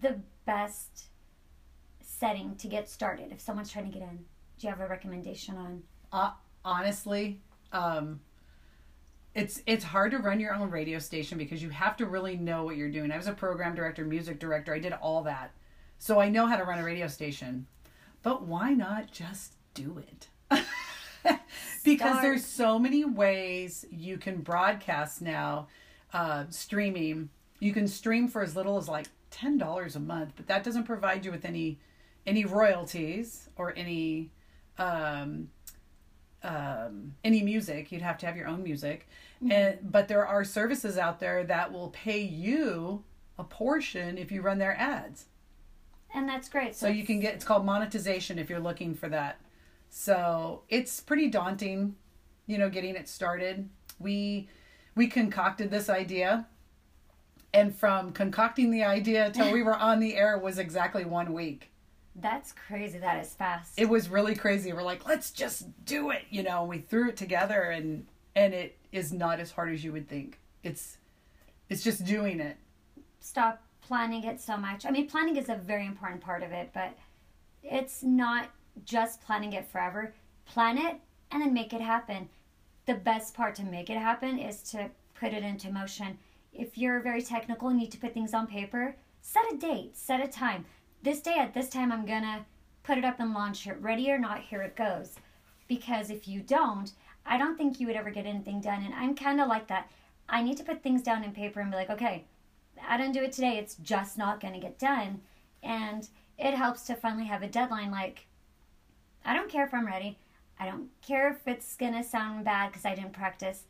the best setting to get started if someone's trying to get in? Do you have a recommendation on? uh, honestly um it's it's hard to run your own radio station because you have to really know what you're doing i was a program director music director i did all that so i know how to run a radio station but why not just do it because Start. there's so many ways you can broadcast now uh, streaming you can stream for as little as like $10 a month but that doesn't provide you with any any royalties or any um, um, any music. You'd have to have your own music, and but there are services out there that will pay you a portion if you run their ads. And that's great. So you can get it's called monetization if you're looking for that. So it's pretty daunting, you know, getting it started. We we concocted this idea, and from concocting the idea till we were on the air was exactly one week. That's crazy. That is fast. it was really crazy. We're like, let's just do it, you know. We threw it together, and and it is not as hard as you would think. It's it's just doing it. Stop planning it so much. I mean, planning is a very important part of it, but it's not just planning it forever. Plan it and then make it happen. The best part to make it happen is to put it into motion. If you're very technical and need to put things on paper, set a date, set a time. This day at this time, I'm gonna put it up and launch it. Ready or not, here it goes. Because if you don't, I don't think you would ever get anything done. And I'm kind of like that. I need to put things down in paper and be like, okay, I don't do it today. It's just not to get done. And it helps to finally have a deadline like, I don't care if I'm ready. I don't care if it's to sound bad because I didn't practice.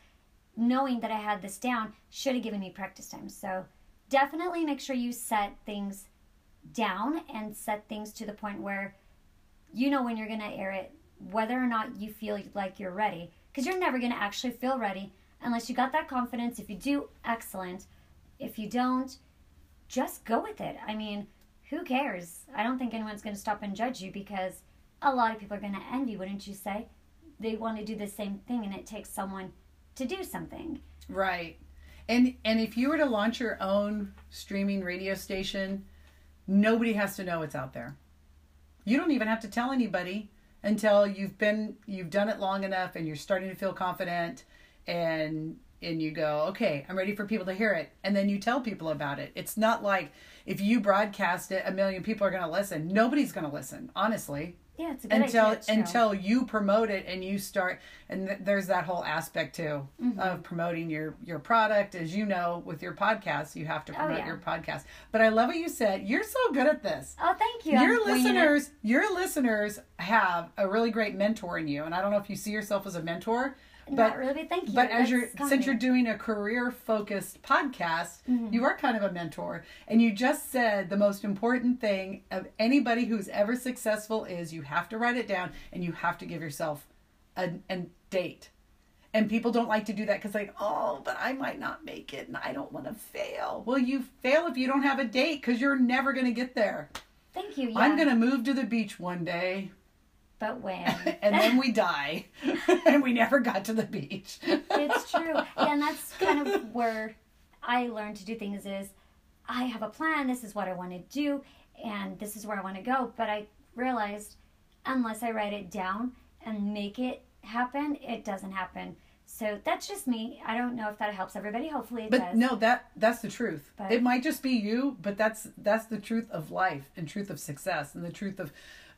Knowing that I had this down should have given me practice time. So definitely make sure you set things down and set things to the point where you know when you're going to air it, whether or not you feel like you're ready. Because you're never going to actually feel ready unless you got that confidence. If you do, excellent. If you don't, just go with it. I mean, who cares? I don't think anyone's going to stop and judge you because a lot of people are going to envy, wouldn't you say? They want to do the same thing and it takes someone to do something. Right. And and if you were to launch your own streaming radio station, nobody has to know it's out there. You don't even have to tell anybody until you've been you've done it long enough and you're starting to feel confident and and you go, okay, I'm ready for people to hear it. And then you tell people about it. It's not like if you broadcast it, a million people are going to listen. Nobody's going to listen, honestly. Yeah, it's a good until idea. until you promote it and you start and th- there's that whole aspect too Mm-hmm. of promoting your your product as you know with your podcast you have to Oh, promote yeah. your podcast but i love what you said you're so good at this Oh, thank you. I'm your listeners your listeners have a really great mentor in you and i don't know if you see yourself as a mentor Not but really, thank you. but as you're since you're doing a career focused podcast Mm-hmm. you are kind of a mentor and you just said the most important thing of anybody who's ever successful is you have to write it down and you have to give yourself a, a date and people don't like to do that because like oh but i might not make it and i don't want to fail well you fail if you don't have a date because you're never going to get there Thank you. Yeah. i'm going to move to the beach one day But when? and then we die and we never got to the beach it's true. Yeah, and that's kind of where I learned to do things is I have a plan, this is what I want to do, and this is where I want to go. But I realized unless I write it down and make it happen, it doesn't happen. So that's just me. I don't know if that helps everybody. Hopefully it But does. no, that that's the truth. But- it might just be you, but that's that's the truth of life and truth of success and the truth of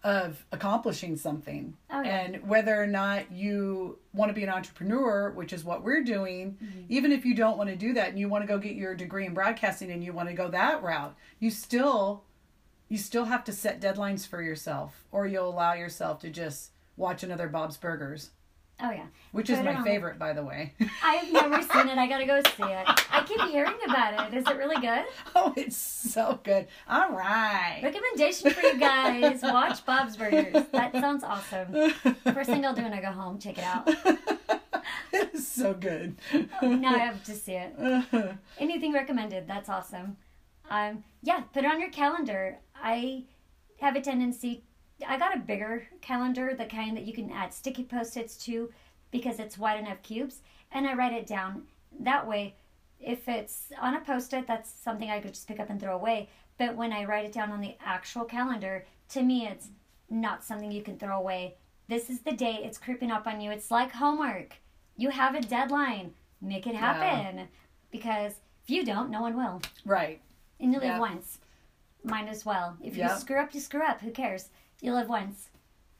of accomplishing something. Oh, yeah. And whether or not you want to be an entrepreneur, which is what we're doing, Mm-hmm. even if you don't want to do that and you want to go get your degree in broadcasting and you want to go that route, you still you still have to set deadlines for yourself or you'll allow yourself to just watch another Bob's Burgers, Oh yeah. which is Put my on. favorite by the way. I've never seen it. I gotta go see it. I keep hearing about it. Is it really good? oh, it's so good. All right. Recommendation for you guys: watch Bob's Burgers. That sounds awesome. First thing I'll do when I go home, check it out. it is so good. Now I have to see it. Anything recommended? That's awesome. Um, yeah, put it on your calendar. I have a tendency. I got a bigger calendar, the kind that you can add sticky post-its to, because it's wide enough cubes, and I write it down. That way, if it's on a post-it, that's something I could just pick up and throw away. But when I write it down on the actual calendar, to me, it's not something you can throw away. This is the day. It's creeping up on you. It's like homework. You have a deadline. Make it happen. Because if you don't, no one will. right. And you live Yeah. once. Might as well. If Yeah. you screw up, you screw up. Who cares? You live once.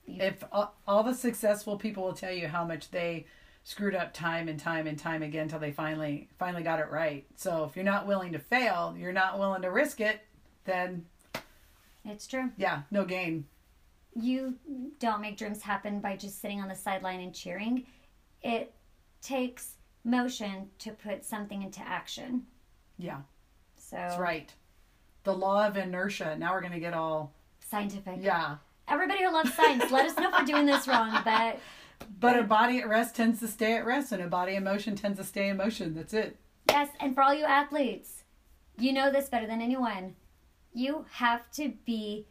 If all, all the successful people will tell you how much they screwed up time and time and time again until they finally finally got it right. So if you're not willing to fail, you're not willing to risk it, then It's true. yeah, no gain. You don't make dreams happen by just sitting on the sideline and cheering. It takes motion to put something into action. Yeah, So that's right. The law of inertia. Now we're gonna get all scientific. yeah. Everybody who loves science, let us know if we're doing this wrong. But But a body at rest tends to stay at rest, and a body in motion tends to stay in motion. That's it. Yes, and for all you athletes, you know this better than anyone. You have to be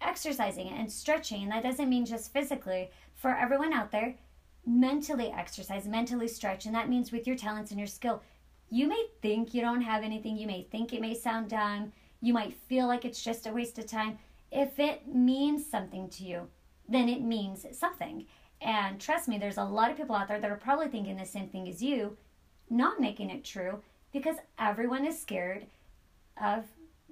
exercising and stretching, and that doesn't mean just physically. For everyone out there, mentally exercise, mentally stretch, and that means with your talents and your skill. You may think you don't have anything, you may think it may sound dumb, you might feel like it's just a waste of time. If it means something to you, then it means something. And trust me, there's a lot of people out there that are probably thinking the same thing as you, not making it true. because everyone is scared of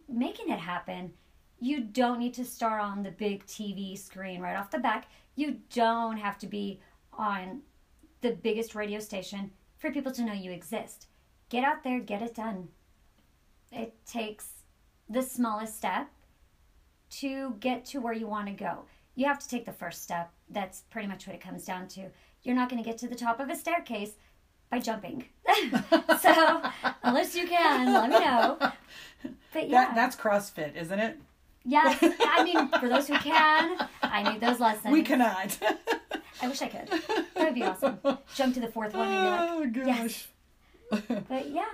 making it happen. You don't need to start on the big TV screen right off the back. You don't have to be on the biggest radio station for people to know you exist. Get out there, get it done. It takes the smallest step to get to where you want to go. You have to take the first step. That's pretty much what it comes down to. You're not going to get to the top of a staircase by jumping. so, unless you can, let me know. But yeah. That, that's CrossFit, isn't it? Yes, I mean, for those who can, I need those lessons. We cannot. I wish I could. That would be awesome. Jump to the fourth one and be like, oh gosh. yes. But yeah,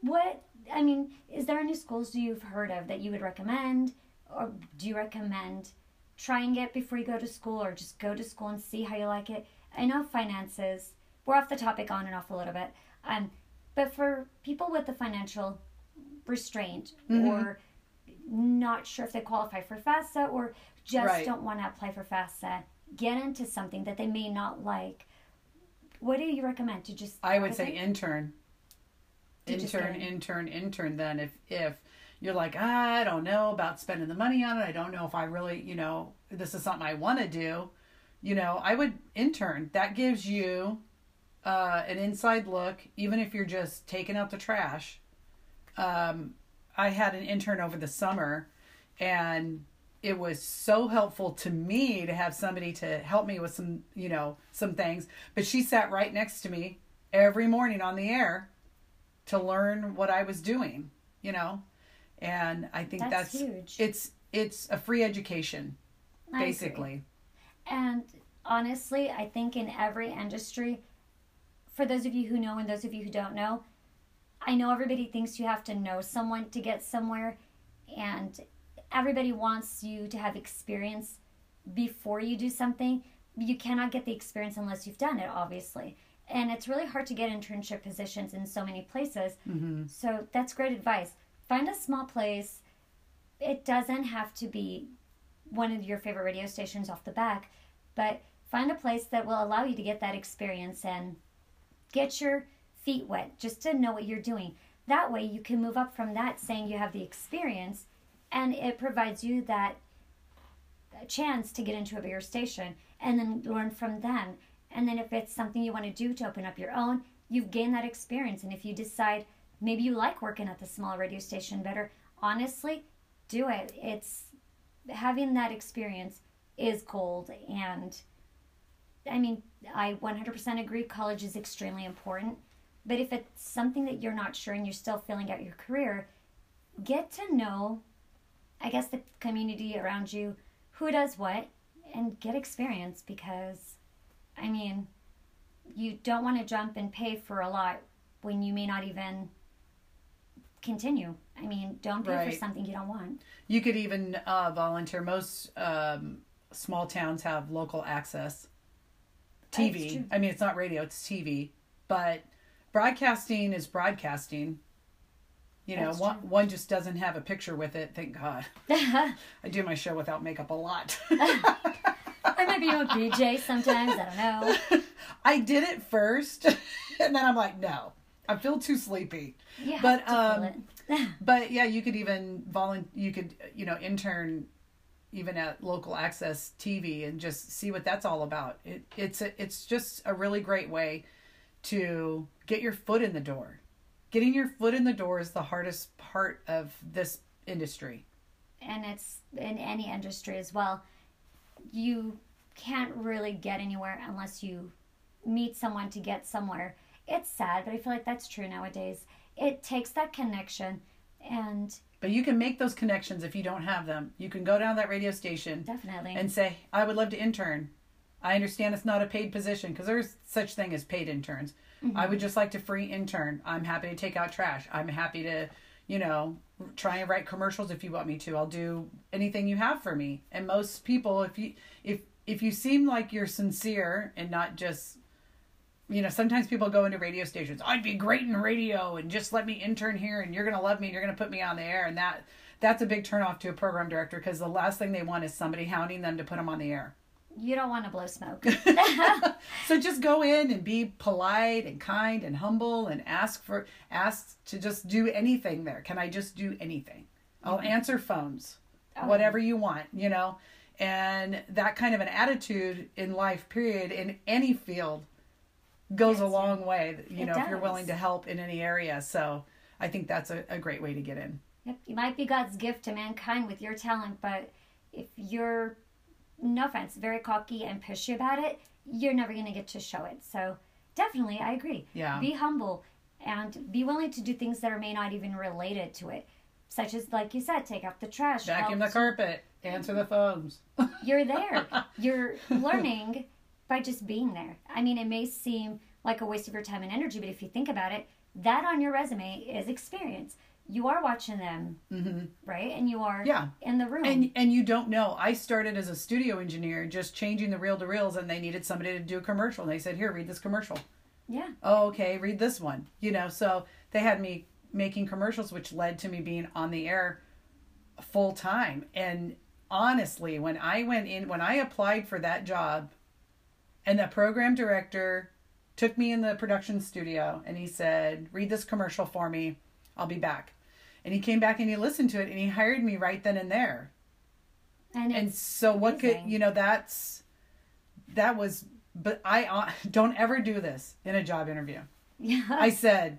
what I mean, is there any schools you've heard of that you would recommend, or do you recommend trying it before you go to school, or just go to school and see how you like it? I know finances. We're off the topic on and off a little bit, um, but for people with the financial restraint Mhm. or not sure if they qualify for FAFSA or just Right. don't want to apply for FAFSA, get into something that they may not like. What do you recommend to just? I would say intern. Intern, intern, intern. Then if if you're like, ah, I don't know about spending the money on it. I don't know if I really, you know, this is something I want to do. You know, I would intern. That gives you uh, an inside look, even if you're just taking out the trash. Um, I had an intern over the summer, and it was so helpful to me to have somebody to help me with some, you know, some things. But she sat right next to me every morning on the air to learn what I was doing, you know. And I think That's that's, huge. it's it's a free education I agree. basically. And honestly, I think in every industry, for those of you who know and those of you who don't know, I know everybody thinks you have to know someone to get somewhere, and everybody wants you to have experience before you do something. You cannot get the experience unless you've done it, obviously. And it's really hard to get internship positions in so many places. Mm-hmm. So that's great advice. Find a small place. It doesn't have to be one of your favorite radio stations off the back, but find a place that will allow you to get that experience and get your feet wet just to know what you're doing. That way you can move up from that saying you have the experience and it provides you that chance to get into a bigger station and then learn from them. And then if it's something you want to do to open up your own, you've gained that experience. And if you decide maybe you like working at the small radio station better, honestly, do it. It's having that experience is gold. And I mean, I 100% agree college is extremely important. But if it's something that you're not sure and you're still filling out your career, get to know, I guess, the community around you, who does what, and get experience because, I mean, you don't want to jump and pay for a lot when you may not even continue. I mean, don't pay for something you don't want. You could even uh, volunteer. Most um, small towns have local access. TV. I mean, it's not radio; it's TV. But broadcasting is broadcasting. You know, That's one true. one just doesn't have a picture with it. Thank God. I I do my show without makeup a lot. I might be on BJ sometimes. I don't know. I did it first, and then I'm like, no, I feel too sleepy. You But, um. But yeah, you could even volun. You could you know intern even at local access TV and just see what that's all about. It, it's a, it's just a really great way to get your foot in the door. Getting your foot in the door is the hardest part of this industry. and it's in any industry as well. You can't really get anywhere unless you meet someone to get somewhere. It's sad, but I feel like that's true nowadays. It takes that connection, and But you can make those connections if you don't have them. You can go down to that radio station definitely, and say, I would love to intern. I understand it's not a paid position because there's such thing as paid interns. I would mm-hmm. just like to free intern. I'm happy to take out trash. I'm happy to, you know, try and write commercials if you want me to. I'll do anything you have for me. And most people, if you if if you seem like you're sincere and not just you know, sometimes people go into radio stations. I'd be great in radio, and just let me intern here, and you're gonna love me, and you're gonna put me on the air, and that that's a big turnoff to a program director because the last thing they want is somebody hounding them to put them on the air. you don't want to blow smoke. so just go in and be polite and kind and humble and ask for ask to just do anything there. Can I just do anything? I'll answer phones. Oh. Whatever you want, you know. And that kind of an attitude in life period in any field goes a Yes, long way, you It know, if you're willing to help in any area. So I think that's a, a great way to get in. Yep, you might be God's gift to mankind with your talent, but if you're, no offense, very cocky and pushy about it, you're never going to get to show it. So definitely, I agree. Yeah. Be humble and be willing to do things that are may not even related to it, such as, like you said, take out the trash. Vacuum the carpet, answer the phones. You're there. You're learning by just being there. I mean, it may seem like a waste of your time and energy, but if you think about it, that on your resume is experience. You are watching them, right? And you are Mm-hmm. Yeah. in the room. And and you don't know. I started as a studio engineer, just changing the reel to reels, and they needed somebody to do a commercial. And they said, "Here, read this commercial." yeah. Oh, okay, read this one. You know, so they had me making commercials, which led to me being on the air full time. And honestly, when I went in, when I applied for that job, and the program director took me in the production studio, and he said, "Read this commercial for me. I'll be back." And he came back and he listened to it, and he hired me right then and there. And, and so what could you know that's that was but i uh, don't ever do this in a job interview yeah. i said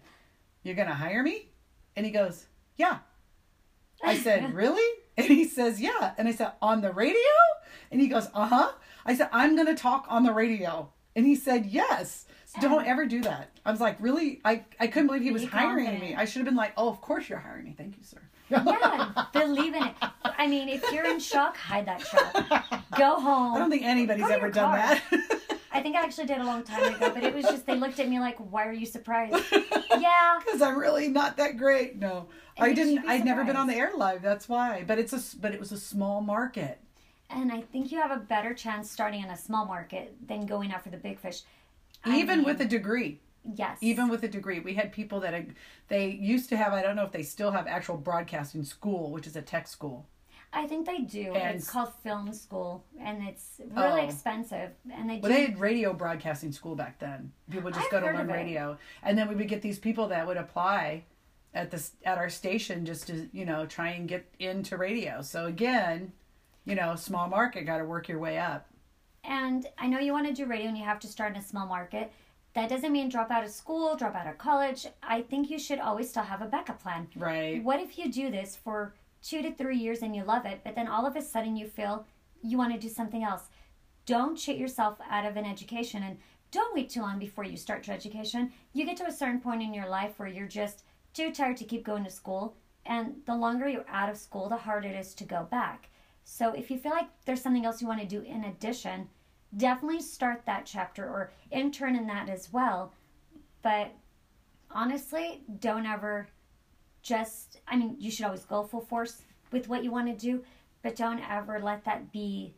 you're gonna hire me and he goes yeah i said really and he says yeah and i said on the radio and he goes uh-huh i said i'm gonna talk on the radio and he said yes so don't ever do that i was like really i i couldn't believe he was hiring me i should have been like oh of course you're hiring me thank you sir yeah, believe in it. I mean, if you're in shock, hide that shock. Go home. i don't think anybody's ever done car. that I think I actually did a long time ago, but it was just they looked at me like, "Why are you surprised?" yeah, because I'm really not that great. No, I didn't. I'd never been on the air live. That's why. But it's a. But it was a small market. And I think you have a better chance starting in a small market than going out for the big fish. I Even mean, with a degree, yes, even with a degree, we had people that had, they used to have. I don't know if they still have actual broadcasting school, which is a tech school. I think they do. And- it's called film school, and it's really Oh. expensive. And they do. Well, they had radio broadcasting school back then. People just I've go to learn radio, and then we would get these people that would apply at this at our station just to you know try and get into radio. So again, you know, small market, got to work your way up. And I know you want to do radio and you have to start in a small market. That doesn't mean drop out of school, drop out of college. I think you should always still have a backup plan. Right. What if you do this for two to three years and you love it, but then all of a sudden you feel you want to do something else? Don't cheat yourself out of an education and don't wait too long before you start your education. You get to a certain point in your life where you're just too tired to keep going to school, and the longer you're out of school, the harder it is to go back. So if you feel like there's something else you want to do in addition, definitely start that chapter or intern in that as well. But honestly, don't ever just, I mean, you should always go full force with what you want to do, but don't ever let that be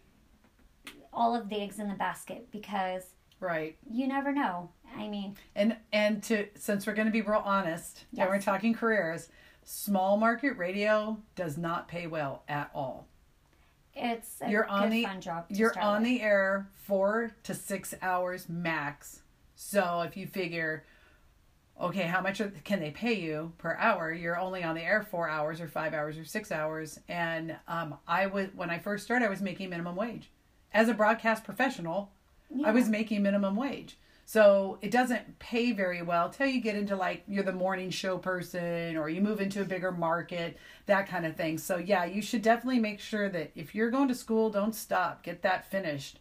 all of the eggs in the basket because Right. you never know. I mean, And and to since we're going to be real honest Yes. and we're talking careers, small market radio does not pay well at all. It's a You're on the fun job. To you're on with. the air 4 to 6 hours max. So if you figure okay, how much can they pay you per hour? You're only on the air 4 hours or 5 hours or 6 hours and um I was when I first started I was making minimum wage. As a broadcast professional, I was making minimum wage. So it doesn't pay very well till you get into like you're the morning show person or you move into a bigger market, that kind of thing. So yeah, you should definitely make sure that if you're going to school, don't stop. Get that finished.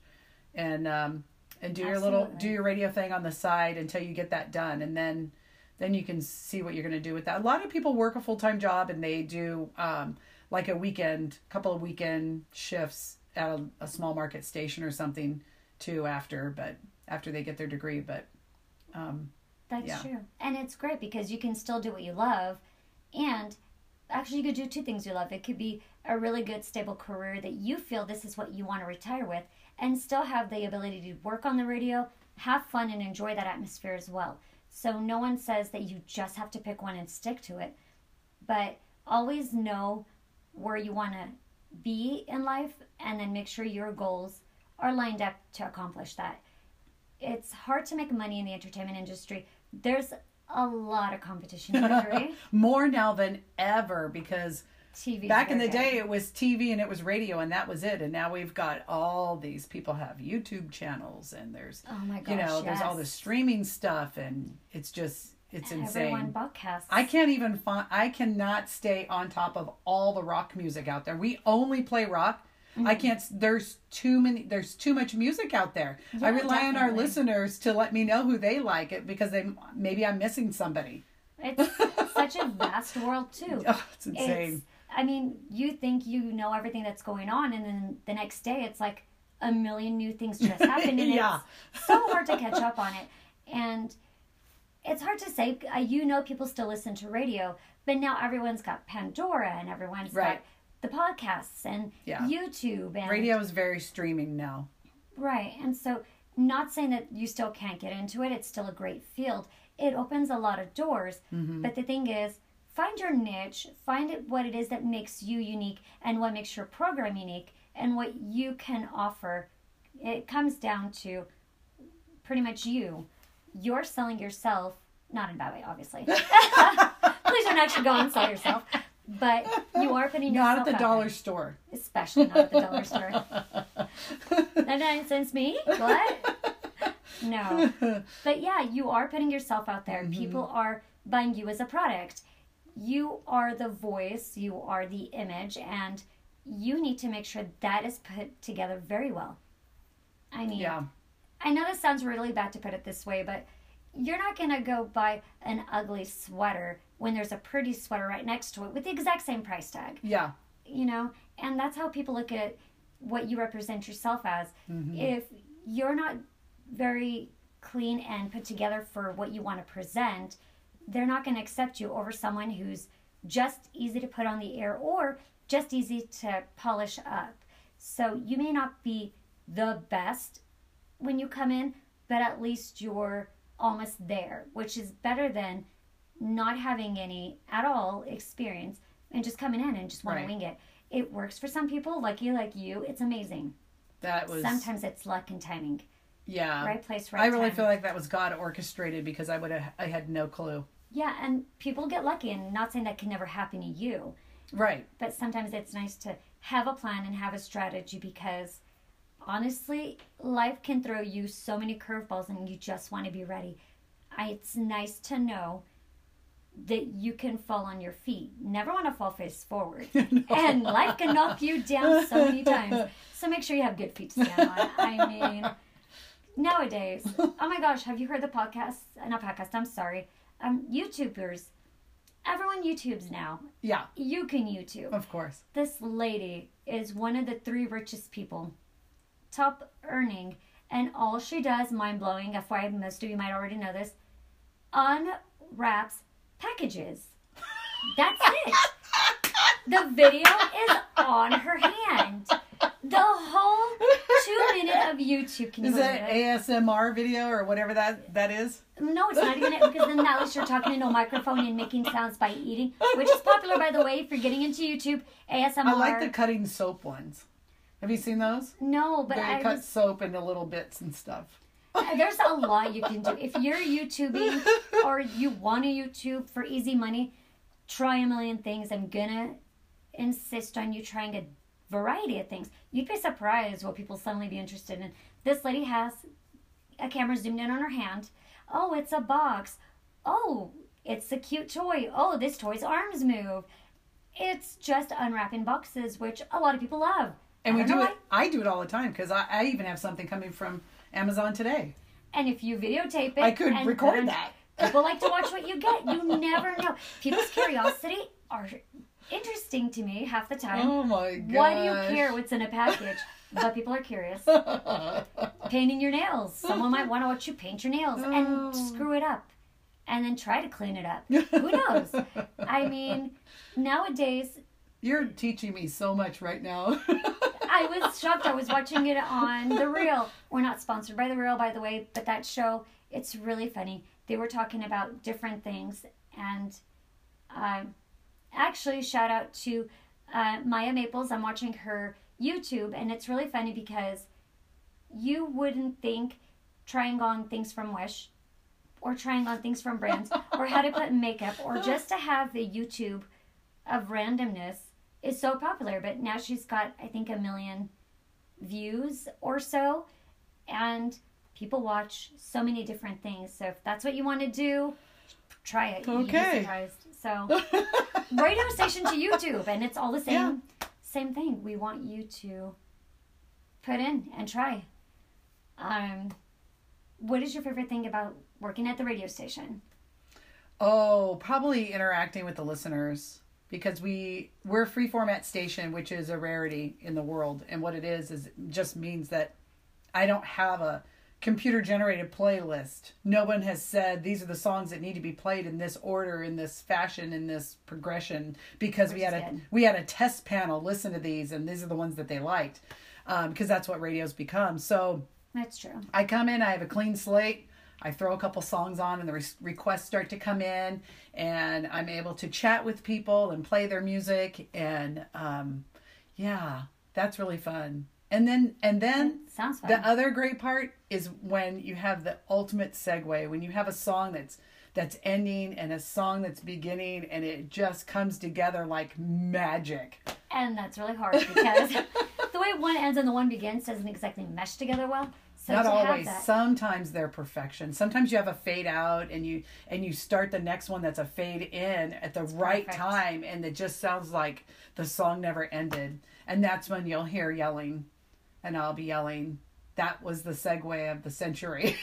And um and do your little do your radio thing on the side until you get that done and then then you can see what you're going to do with that. A lot of people work a full-time job and they do um like a weekend, couple of weekend shifts at a, a small market station or something too after, but after they get their degree. But um, That's Yeah. true. And it's great because you can still do what you love. And actually, you could do two things you love. It could be a really good, stable career that you feel this is what you want to retire with, and still have the ability to work on the radio, have fun, and enjoy that atmosphere as well. So, no one says that you just have to pick one and stick to it. But always know where you want to be in life and then make sure your goals are lined up to accomplish that. It's hard to make money in the entertainment industry. There's a lot of competition. More now than ever because TV. back in the day it was TV and it was radio and that was it. And now we've got all these people have YouTube channels and there's Oh my gosh. you know there's all yes. this streaming stuff and it's just it's insane. Everyone podcasts. I can't even find. I cannot stay on top of all the rock music out there. We only play rock. Mm-hmm. I can't. There's too many. There's too much music out there. I Yeah, rely on our listeners to let me know who they like it because they maybe I'm missing somebody. It's such a vast world too. Oh, it's insane. It's, I mean, you think you know everything that's going on, and then the next day it's like a million new things just happened, and Yeah. it's so hard to catch up on it. And it's hard to say. You know, people still listen to radio, but now everyone's got Pandora, and everyone's Right. got the podcasts and Yeah. YouTube and Radio is very streaming now. Right. And so, not saying that you still can't get into it, it's still a great field. It opens a lot of doors. Mm-hmm. But the thing is, find your niche, find it what it is that makes you unique and what makes your program unique and what you can offer. It comes down to pretty much you. You're selling yourself, not in a bad way, obviously. Please don't actually go and sell yourself. But you are putting yourself Not at the out dollar there store. especially not at the dollar store. 99 cents me? What? No. But yeah, you are putting yourself out there. Mm-hmm. People are buying you as a product. You are the voice, you are the image, and you need to make sure that is put together very well. I mean, Yeah. I know this sounds really bad to put it this way, but you're not going to go buy an ugly sweater when there's a pretty sweater right next to it with the exact same price tag Yeah. you know and that's how people look at what you represent yourself as Mm-hmm. if you're not very clean and put together for what you want to present they're not going to accept you over someone who's just easy to put on the air or just easy to polish up so you may not be the best when you come in but at least you're almost there which is better than not having any at all experience and just coming in and just want Right. to wing it. It works for some people, lucky like you. It's amazing. That was Sometimes it's luck and timing. yeah. right place, right I really time. feel like that was God orchestrated because I would have I had no clue. Yeah, and people get lucky, and not saying that can never happen to you, Right. but sometimes it's nice to have a plan and have a strategy because honestly, life can throw you so many curveballs, and you just want to be ready. I, it's nice to know that you can fall on your feet. Never want to fall face forward. And life can knock you down so many times. So make sure you have good feet to stand on. I mean, nowadays, oh my gosh, have you heard the podcast? uh, Not podcast, I'm sorry. Um, YouTubers. Everyone YouTubes now. Yeah. You can YouTube. Of course. This lady is one of the three richest people, top earning, and all she does, mind blowing, FYI, most of you might already know this, unwraps packages. That's it. The video is on her hand. The whole two minute of YouTube. Can you Is that it? ASMR video or whatever that that is? No, it's not even it because then at least you're talking into a microphone and making sounds by eating, which is popular by the way. If you're getting into YouTube, ASMR. I like the cutting soap ones. Have you seen those? no, but they I cut was soap into little bits and stuff. Uh, there's a lot you can do. If you're YouTubing or you want to YouTube for easy money, try a million things. I'm gonna insist on you trying a variety of things. You'd be surprised what people suddenly be interested in. This lady has a camera zoomed in on her hand. Oh, it's a box. Oh, it's a cute toy. Oh, this toy's arms move. It's just unwrapping boxes, which a lot of people love. And we know it. I do it all the time because I, I even have something coming from Amazon today. And if you videotape it, I could record that. People like to watch what you get. You never know. People's curiosity are interesting to me half the time. Oh my god! Why do you care what's in a package? But people are curious. Painting your nails. Someone might want to watch you paint your nails Oh. and screw it up. And then try to clean it up. Who knows? I mean, nowadays, You're teaching me so much right now. I was shocked. I was watching it on The Real. We're not sponsored by The Real, by the way, but that show, it's really funny. They were talking about different things. And um, actually, shout out to uh, Maya Maples. I'm watching her YouTube, and it's really funny because you wouldn't think trying on things from Wish or trying on things from brands or how to put makeup or just to have the YouTube of randomness is so popular. But now she's got, I think, a million views or so. And people watch so many different things. So if that's what you want to do, try it. Okay. So radio station to YouTube, and it's all the same Yeah. same thing. We want you to put in and try. Um, what is your favorite thing about working at the radio station? Oh, probably interacting with the listeners because we we're a free format station, which is a rarity in the world. And what it is is it just means that I don't have a computer generated playlist. No one has said these are the songs that need to be played in this order, in this fashion, in this progression because we had a good. we had a test panel listen to these and these are the ones that they liked um, because that's what radio's become. So That's true. I come in, I have a clean slate. I throw a couple songs on, and the re- requests start to come in, and I'm able to chat with people and play their music, and um, yeah, that's really fun. And then, and then Sounds fun. the other great part is when you have the ultimate segue, when you have a song that's that's ending and a song that's beginning, and it just comes together like magic. and that's really hard because the way one ends and the one begins doesn't exactly mesh together well. So not always sometimes they're perfection sometimes you have a fade out and you and you start the next one that's a fade in at the right perfect. time and it just sounds like the song never ended and that's when you'll hear yelling and i'll be yelling that was the segue of the century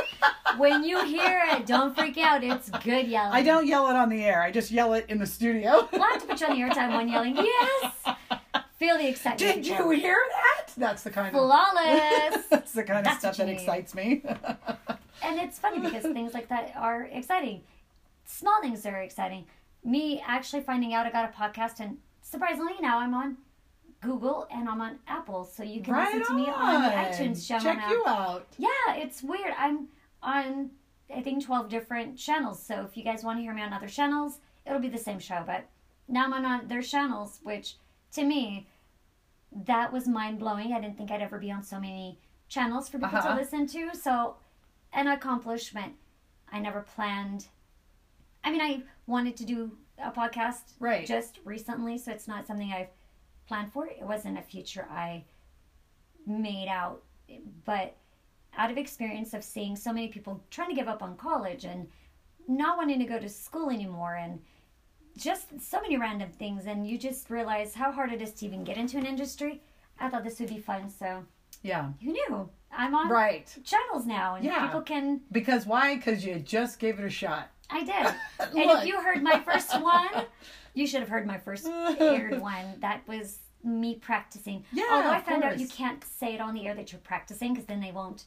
when you hear it, don't freak out. It's good yelling. i don't yell it on the air i just yell it in the studio We'll have to put you on the airtime one yelling, yes! Feel the excitement. did you hear that that's the kind of Flawless! that's the kind of stuff that excites me and it's funny because things like that are exciting. Small things are exciting. Me actually finding out I got a podcast, and surprisingly, now I'm on Google and I'm on Apple, so you can right listen to me on the iTunes channel check now. you out Yeah, it's weird. I'm on I think 12 different channels. So if you guys want to hear me on other channels, it'll be the same show, but now I'm on their channels, which to me that was mind-blowing. I didn't think I'd ever be on so many channels for people Uh-huh. to listen to. So an accomplishment. I never planned I mean, I wanted to do a podcast Right. just recently, so it's not something I've planned for. It wasn't a future I made out, but out of experience of seeing so many people trying to give up on college and not wanting to go to school anymore and just so many random things and you just realize how hard it is to even get into an industry. I thought this would be fun so yeah. who knew? I'm on right. channels now and Yeah. people can Because why? Because you just gave it a shot. i did. And if you heard my first one you should have heard my first aired one. That was me practicing. Yeah, although i found out you can't say it on the air that you're practicing because then they won't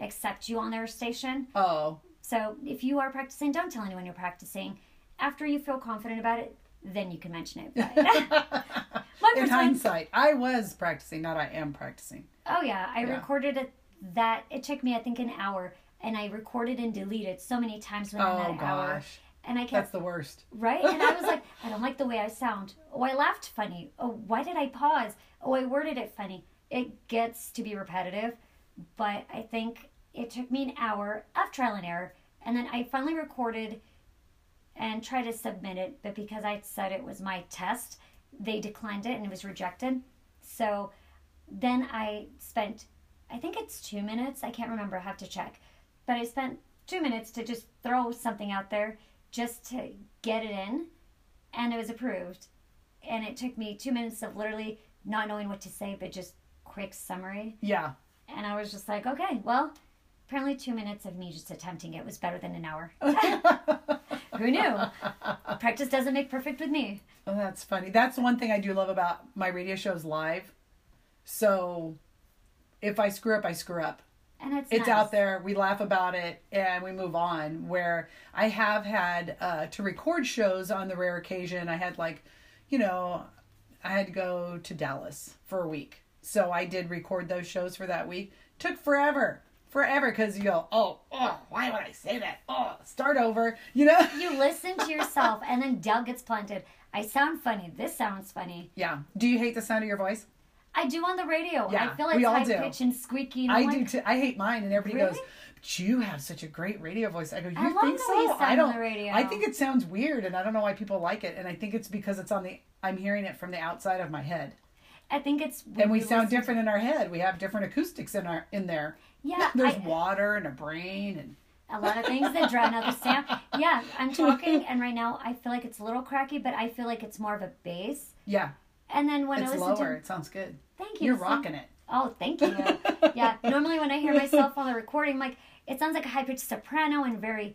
accept you on their station. Oh, So if you are practicing, don't tell anyone you're practicing. After you feel confident about it, then you can mention it. But in hindsight, I was practicing, not I am practicing. oh yeah, I Yeah. recorded it. That it took me, I think, an hour, and I recorded and deleted so many times within Oh that hour. gosh, And I kept that's the worst. right, and I was like, I don't like the way I sound. Oh, I laughed funny. Oh, why did I pause? Oh, I worded it funny. It gets to be repetitive, but I think it took me an hour of trial and error, and then I finally recorded and try to submit it, but because I said it was my test, they declined it and it was rejected. So then I spent, I think it's two minutes. I can't remember. I have to check. But I spent two minutes to just throw something out there just to get it in, and it was approved. And it took me two minutes of literally not knowing what to say, but just quick summary. Yeah, And I was just like, okay, well, apparently two minutes of me just attempting it was better than an hour. Who knew? Practice doesn't make perfect with me. Oh, that's funny. That's one thing I do love about my radio shows live. So, if I screw up, I screw up. And it's It's nice. out there. We laugh about it and we move on. Where I have had uh, to record shows on the rare occasion, I had like, you know, I had to go to Dallas for a week. So I did record those shows for that week. Took forever, forever, because you go, oh, oh, why would I say that? Oh, start over, you know? You listen to yourself, and then doubt gets planted. I sound funny. This sounds funny. Yeah. Do you hate the sound of your voice? I do on the radio. Yeah, I feel it's we all high do. pitched and squeaky. And I I'm do too. I hate mine, and everybody Really? goes, "But you have such a great radio voice." I go, "You I think the way you so?" I don't. the radio. I think it sounds weird, and I don't know why people like it. And I think it's because it's on the. I'm hearing it from the outside of my head, I think it's and we sound different in our head. We have different acoustics in our in there. Yeah, There's I- water and a brain, and a lot of things that drown out the sound. Yeah, I'm talking, and right now I feel like it's a little cracky, but I feel like it's more of a bass. yeah, And then when it's I listen lower. to, It sounds good. thank you. You're so- rocking it. Oh, thank you. yeah, normally when I hear myself on the recording, I'm like it sounds like a high pitched soprano and very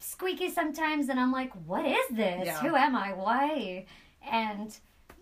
squeaky sometimes, and I'm like, what is this? Yeah. Who am I? Why? And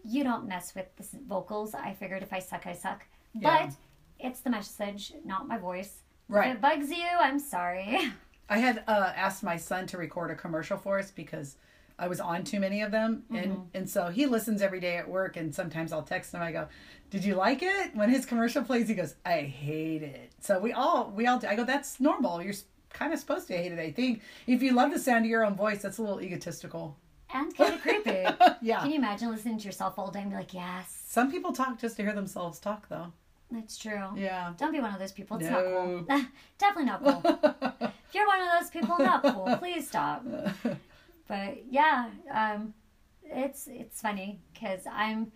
you don't mess with the vocals. I figured if I suck, I suck. Yeah. But it's the message, not my voice. Right. If it bugs you, I'm sorry. I had uh, asked my son to record a commercial for us because I was on too many of them, and Mm-hmm. and so he listens every day at work, and sometimes I'll text him. I go, "Did you like it?" When his commercial plays, he goes, "I hate it." So we all we all. I go, "That's normal. You're kind of supposed to hate it." I think if you love the sound of your own voice, that's a little egotistical. and kind of creepy. Yeah. Can you imagine listening to yourself all day and be like, yes, Some people talk just to hear themselves talk, though. That's true. Yeah. Don't be one of those people. It's No. not cool. Definitely not cool. if you're one of those people, not cool. Please stop. But yeah, um, it's it's funny because I'm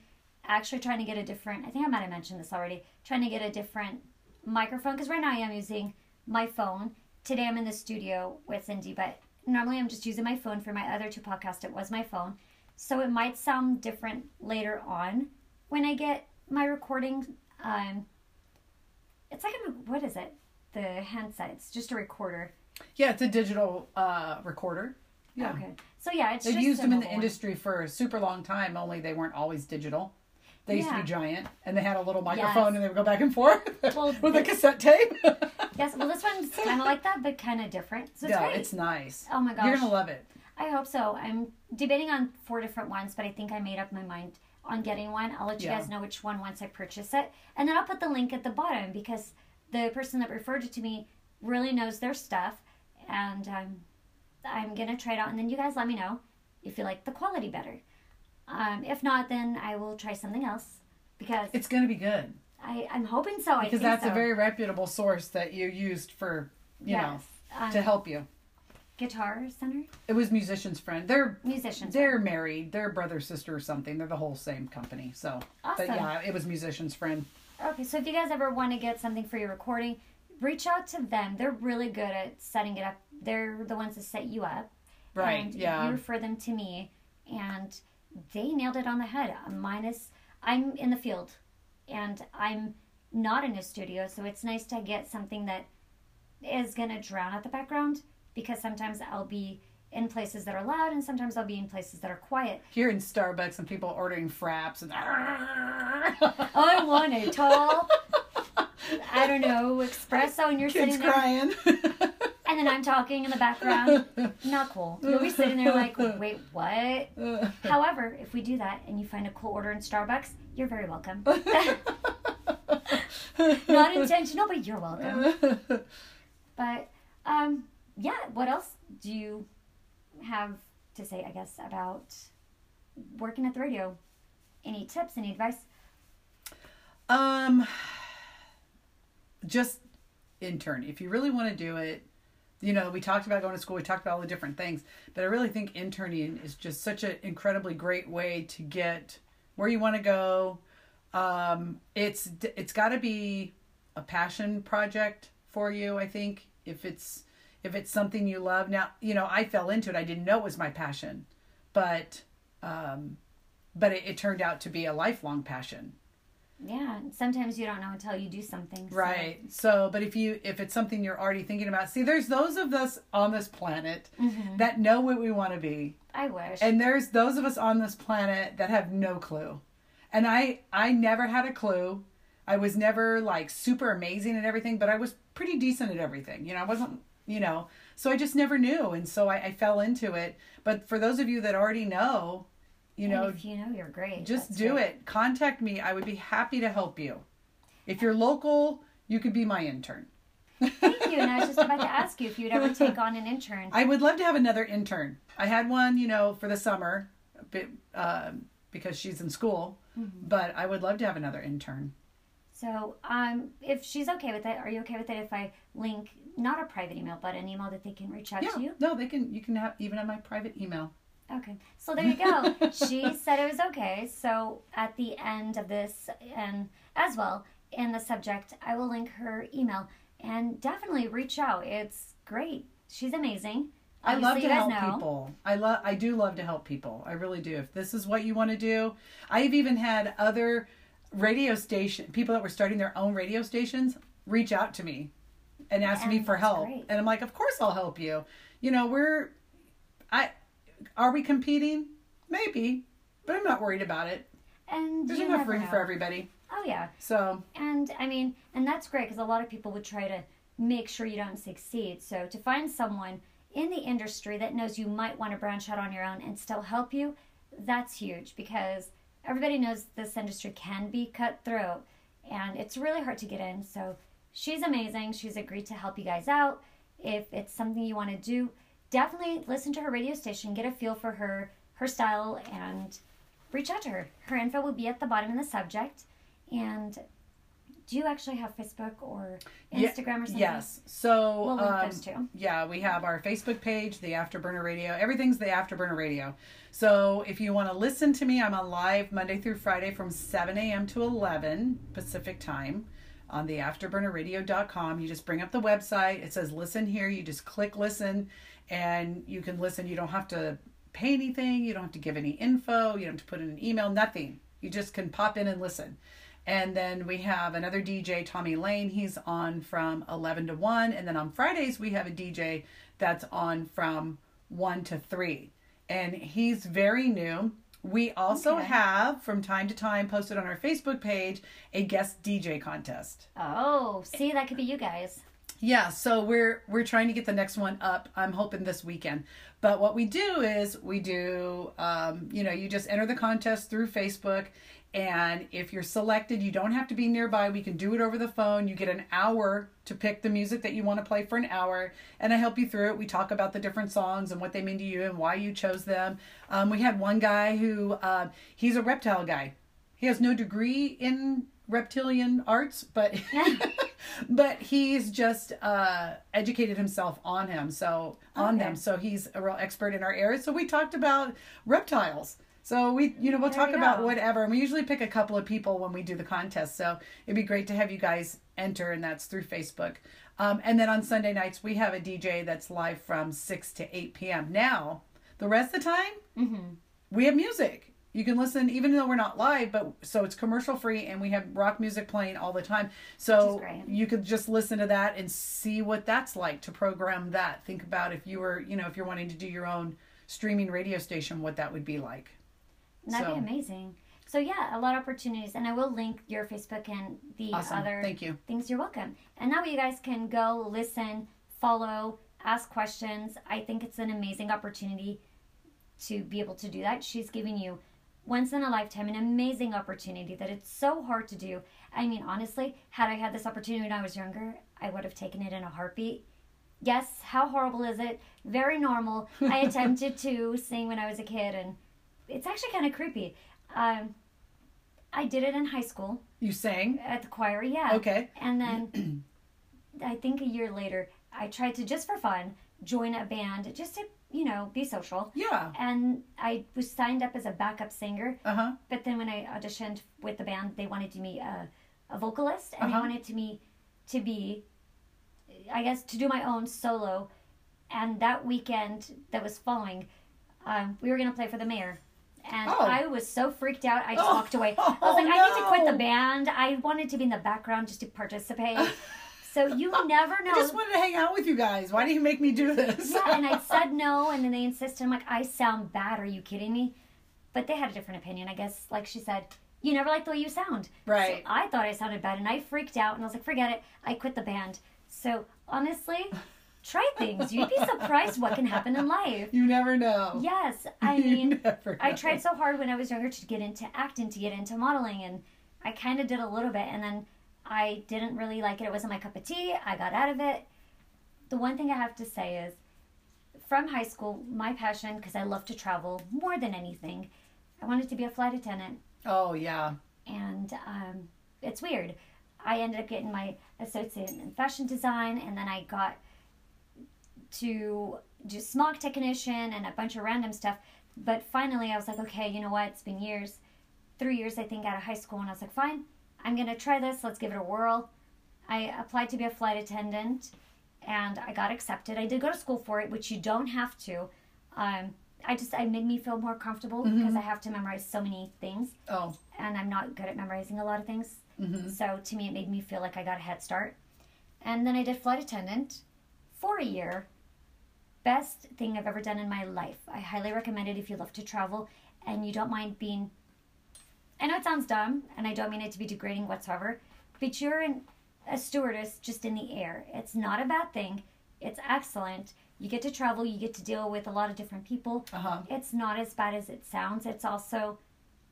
actually trying to get a different. I think I might have mentioned this already. Trying to get a different microphone because right now I am using my phone. Today I'm in the studio with Cindy, but normally I'm just using my phone for my other two podcasts. It was my phone, so it might sound different later on when I get my recording. Um, it's like a what is it? The handset. It's just a recorder. Yeah, it's a digital uh, recorder. Yeah. Okay. So yeah, it's They've just used them in the one. industry for a super long time, only they weren't always digital. They used to be giant, and they had a little microphone, Yes. and they would go back and forth Well, with a cassette tape. Yes, well, this one's kind of like that, but kind of different. So it's yeah, great. it's nice. oh my gosh, You're gonna love it. I hope so. I'm debating on four different ones, but I think I made up my mind on getting one. I'll let you Yeah. guys know which one once I purchase it, and then I'll put the link at the bottom because the person that referred it to me really knows their stuff, and um, I'm gonna try it out, and then you guys let me know if you like the quality better. Um, if not, then I will try something else because It's gonna be good I, I'm hoping so. I because think that's so. a very reputable source that you used for you yes. know Um, to help you. Guitar Center It was musician's friend. They're musicians. they're married. They're brother sister or something. They're the whole same company. So, Awesome. but yeah, it was musician's friend. Okay, so if you guys ever want to get something for your recording, reach out to them. They're really good at setting it up. They're the ones that set you up. Right. And yeah. you refer them to me, and they nailed it on the head. Uh, minus, I'm in the field, and I'm not in a studio, so it's nice to get something that is going to drown out the background because sometimes I'll be in places that are loud and sometimes I'll be in places that are quiet. Here in Starbucks and people ordering fraps and I want a tall, I don't know, espresso, and you're kids sitting there. crying. And then I'm talking in the background. Not cool. You'll be sitting there like, wait, what? However, if we do that and you find a cool order in Starbucks, you're very welcome. Not intentional, but you're welcome. But um, yeah, what else do you have to say, I guess, about working at the radio? Any tips, any advice? Um, just intern. If you really want to do it, you know, we talked about going to school, we talked about all the different things, but I really think interning is just such an incredibly great way to get where you want to go. Um, it's it's got to be a passion project for you. I think if it's if it's something you love. Now, you know, I fell into it. I didn't know it was my passion, but um, but it, it turned out to be a lifelong passion. Yeah, sometimes you don't know until you do something. so- Right. So, but if you if it's something you're already thinking about, see, there's those of us on this planet that know what we want to be, I wish. and there's those of us on this planet that have no clue. And I I never had a clue. I was never like super amazing at everything, but I was pretty decent at everything. You know, I wasn't, you know, so I just never knew, and so I, I fell into it. But for those of you that already know, you And know, if you know, you're great. just do great. it. Contact me. I would be happy to help you. If you're local, you could be my intern. Thank you. And I was just about to ask you if you'd ever take on an intern. I would love to have another intern. I had one, you know, for the summer, a bit, um, because she's in school. But I would love to have another intern. So, um, if she's okay with it, are you okay with it if I link not a private email, but an email that they can reach out Yeah, to you? no, they can. You can have even have my private email. Okay. So there you go. she said it was okay. So at the end of this, and as well in the subject, I will link her email and definitely reach out. It's great. She's amazing. I love to help know. people. I love. I do love to help people. I really do. If this is what you want to do, I've even had other radio station people that were starting their own radio stations reach out to me and ask me for help, great. and I'm like, of course I'll help you. You know, we're, I, are we competing? Maybe, but I'm not worried about it. And There's enough room know. for everybody. Oh yeah. So And I mean, and that's great because a lot of people would try to make sure you don't succeed. So to find someone in the industry that knows you might want to branch out on your own and still help you, that's huge because everybody knows this industry can be cutthroat and it's really hard to get in. So she's amazing. She's agreed to help you guys out. If it's something you want to do, definitely listen to her radio station, get a feel for her, her style, and reach out to her. Her info will be at the bottom in the subject. And do you actually have Facebook or Instagram or something? Yes. So We'll link um, those too. yeah, we have our Facebook page, the Afterburner Radio. Everything's the Afterburner Radio. So if you want to listen to me, I'm on live Monday through Friday from 7 a.m. to 11 Pacific time on the afterburnerradio.com. You just bring up the website. It says listen here. You just click listen and you can listen. You don't have to pay anything. You don't have to give any info. You don't have to put in an email, nothing. You just can pop in and listen. And then we have another DJ, Tommy Lane. He's on from 11 to 1. And then on Fridays, we have a DJ that's on from 1 to 3. And he's very new. We also Okay. have, from time to time, posted on our Facebook page, a guest DJ contest. Oh, see, that could be you guys. Yeah, so we're we're trying to get the next one up. I'm hoping this weekend. But what we do is we do, um, you know, you just enter the contest through Facebook, and if you're selected, you don't have to be nearby. We can do it over the phone. You get an hour to pick the music that you want to play for an hour, and I help you through it. We talk about the different songs and what they mean to you and why you chose them. Um, we had one guy who uh, he's a reptile guy. He has no degree in reptilian arts, but but he's just uh, educated himself on him, so on Okay. them. So he's a real expert in our area. So we talked about reptiles. So we, you know, we'll There talk about whatever, and we usually pick a couple of people when we do the contest. So it'd be great to have you guys enter, and that's through Facebook. Um, and then on Sunday nights we have a DJ that's live from six to eight p.m. Now the rest of the time Mm-hmm. we have music. You can listen even though we're not live, but so it's commercial free and we have rock music playing all the time. So you could just listen to that and see what that's like to program that. Think about if you were, you know, if you're wanting to do your own streaming radio station, what that would be like. That'd So- be amazing. So yeah, a lot of opportunities, and I will link your Facebook and the Awesome. other Thank you. things. You're welcome. And that way, you guys can go listen, follow, ask questions. I think it's an amazing opportunity to be able to do that. She's giving you once in a lifetime an amazing opportunity that it's so hard to do. I mean, honestly, had I had this opportunity when I was younger, I would have taken it in a heartbeat. Yes, how horrible is it? Very normal. I attempted to sing when I was a kid, and it's actually kind of creepy. Um, I did it in high school You sang? at the choir, yeah. Okay. And then I think a year later, I tried to just for fun join a band just to, you know, be social. Yeah. And I was signed up as a backup singer, Uh huh. but then when I auditioned with the band, they wanted me a, a vocalist and Uh-huh. they wanted to me to be, I guess, to do my own solo. And that weekend that was following, um, we were going to play for the mayor. And Oh. I was so freaked out, I just Oh. walked away. I was oh, like, I need to quit the band. I wanted to be in the background just to participate. so you never know. I just wanted to hang out with you guys. Why do you make me do this? yeah, and I said no, and then they insisted. I'm like, I sound bad. Are you kidding me? But they had a different opinion, I guess. Like she said, you never like the way you sound. Right. So I thought I sounded bad, and I freaked out, and I was like, forget it. I quit the band. So honestly, try things. You'd be surprised what can happen in life. You never know. Yes, I mean, I tried so hard when I was younger to get into acting, to get into modeling, and I kind of did a little bit, and then I didn't really like it. It wasn't my cup of tea. I got out of it. The one thing I have to say is, from high school, my passion, because I love to travel more than anything, I wanted to be a flight attendant. Oh yeah. and um, it's weird. I ended up getting my associate in fashion design, and then I got to do smog technician and a bunch of random stuff. But finally, I was like, okay, you know what? It's been years, three years, I think, out of high school, and I was like, fine, I'm gonna try this. Let's give it a whirl. I applied to be a flight attendant, and I got accepted. I did go to school for it, which you don't have to. Um, I just, I made me feel more comfortable because I have to memorize so many things Oh. and I'm not good at memorizing a lot of things. Mhm. So to me, it made me feel like I got a head start. And then I did flight attendant for a year. Best thing I've ever done in my life. I highly recommend it if you love to travel and you don't mind being. I know it sounds dumb, and I don't mean it to be degrading whatsoever, but you're an, a stewardess just in the air. It's not a bad thing. It's excellent. You get to travel. You get to deal with a lot of different people. Uh huh. It's not as bad as it sounds. It's also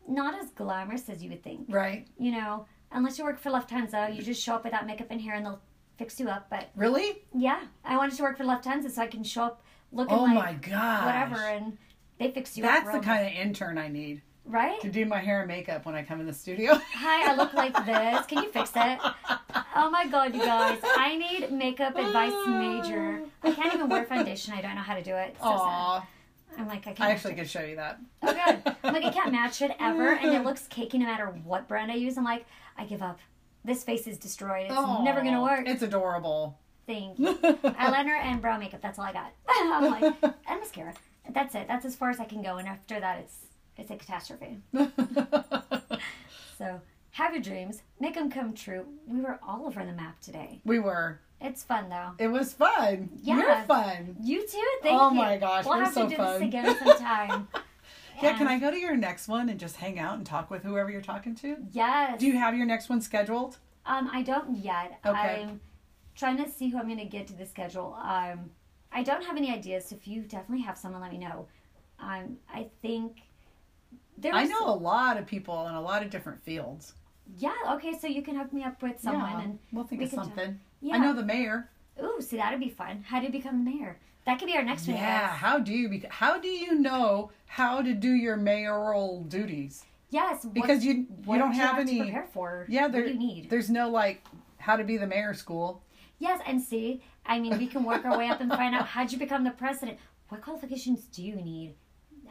not as glamorous as you would think. Right. You know, unless you work for Lufthansa, you just show up without makeup and hair and they'll fix you up. But Really? yeah, I wanted to work for Lufthansa so I can show up looking Oh like my god. whatever and they fix you That's up. the real kind of intern I need right? to do my hair and makeup when I come in the studio. Hi, I look like this. Can you fix it? Oh my god, you guys. I need makeup advice major. I can't even wear foundation. I don't know how to do it. It's so sad. Aw. I'm like, I can't. I actually could show you that. Oh god. I'm like, I can't match it ever, and it looks cakey no matter what brand I use. I'm like, I give up. This face is destroyed. It's Aw, never gonna work. It's adorable. Thank you. Eyeliner and brow makeup. That's all I got. I'm like, and mascara. That's it. That's as far as I can go. And after that, it's it's a catastrophe. So have your dreams, make them come true. We were all over the map today. we were. It's fun though. It was fun. Yeah. You're fun. You too. Thank Oh you. my gosh, we'll we're have so to do fun. this again sometime. Yeah, can I go to your next one and just hang out and talk with whoever you're talking to? Yes. Do you have your next one scheduled? Um, I don't yet. Okay. I'm trying to see who I'm going to get to the schedule. Um, I don't have any ideas. So if you definitely have someone, let me know. Um, I think there. I know a lot of people in a lot of different fields. Yeah. Okay. So you can hook me up with someone, yeah, and we'll think we of can talk. something. yeah. I know the mayor. Ooh, see that'd be fun. How do you become the mayor? That could be our next one. Yeah, guys. how do you bec- how do you know how to do your mayoral duties? Yes. what- Because you you don't do have any prepare for. Yeah, What there do you need? there's no like how to be the mayor school. Yes, and see, I mean, we can work our way up and find out how'd you become the president. What qualifications do you need?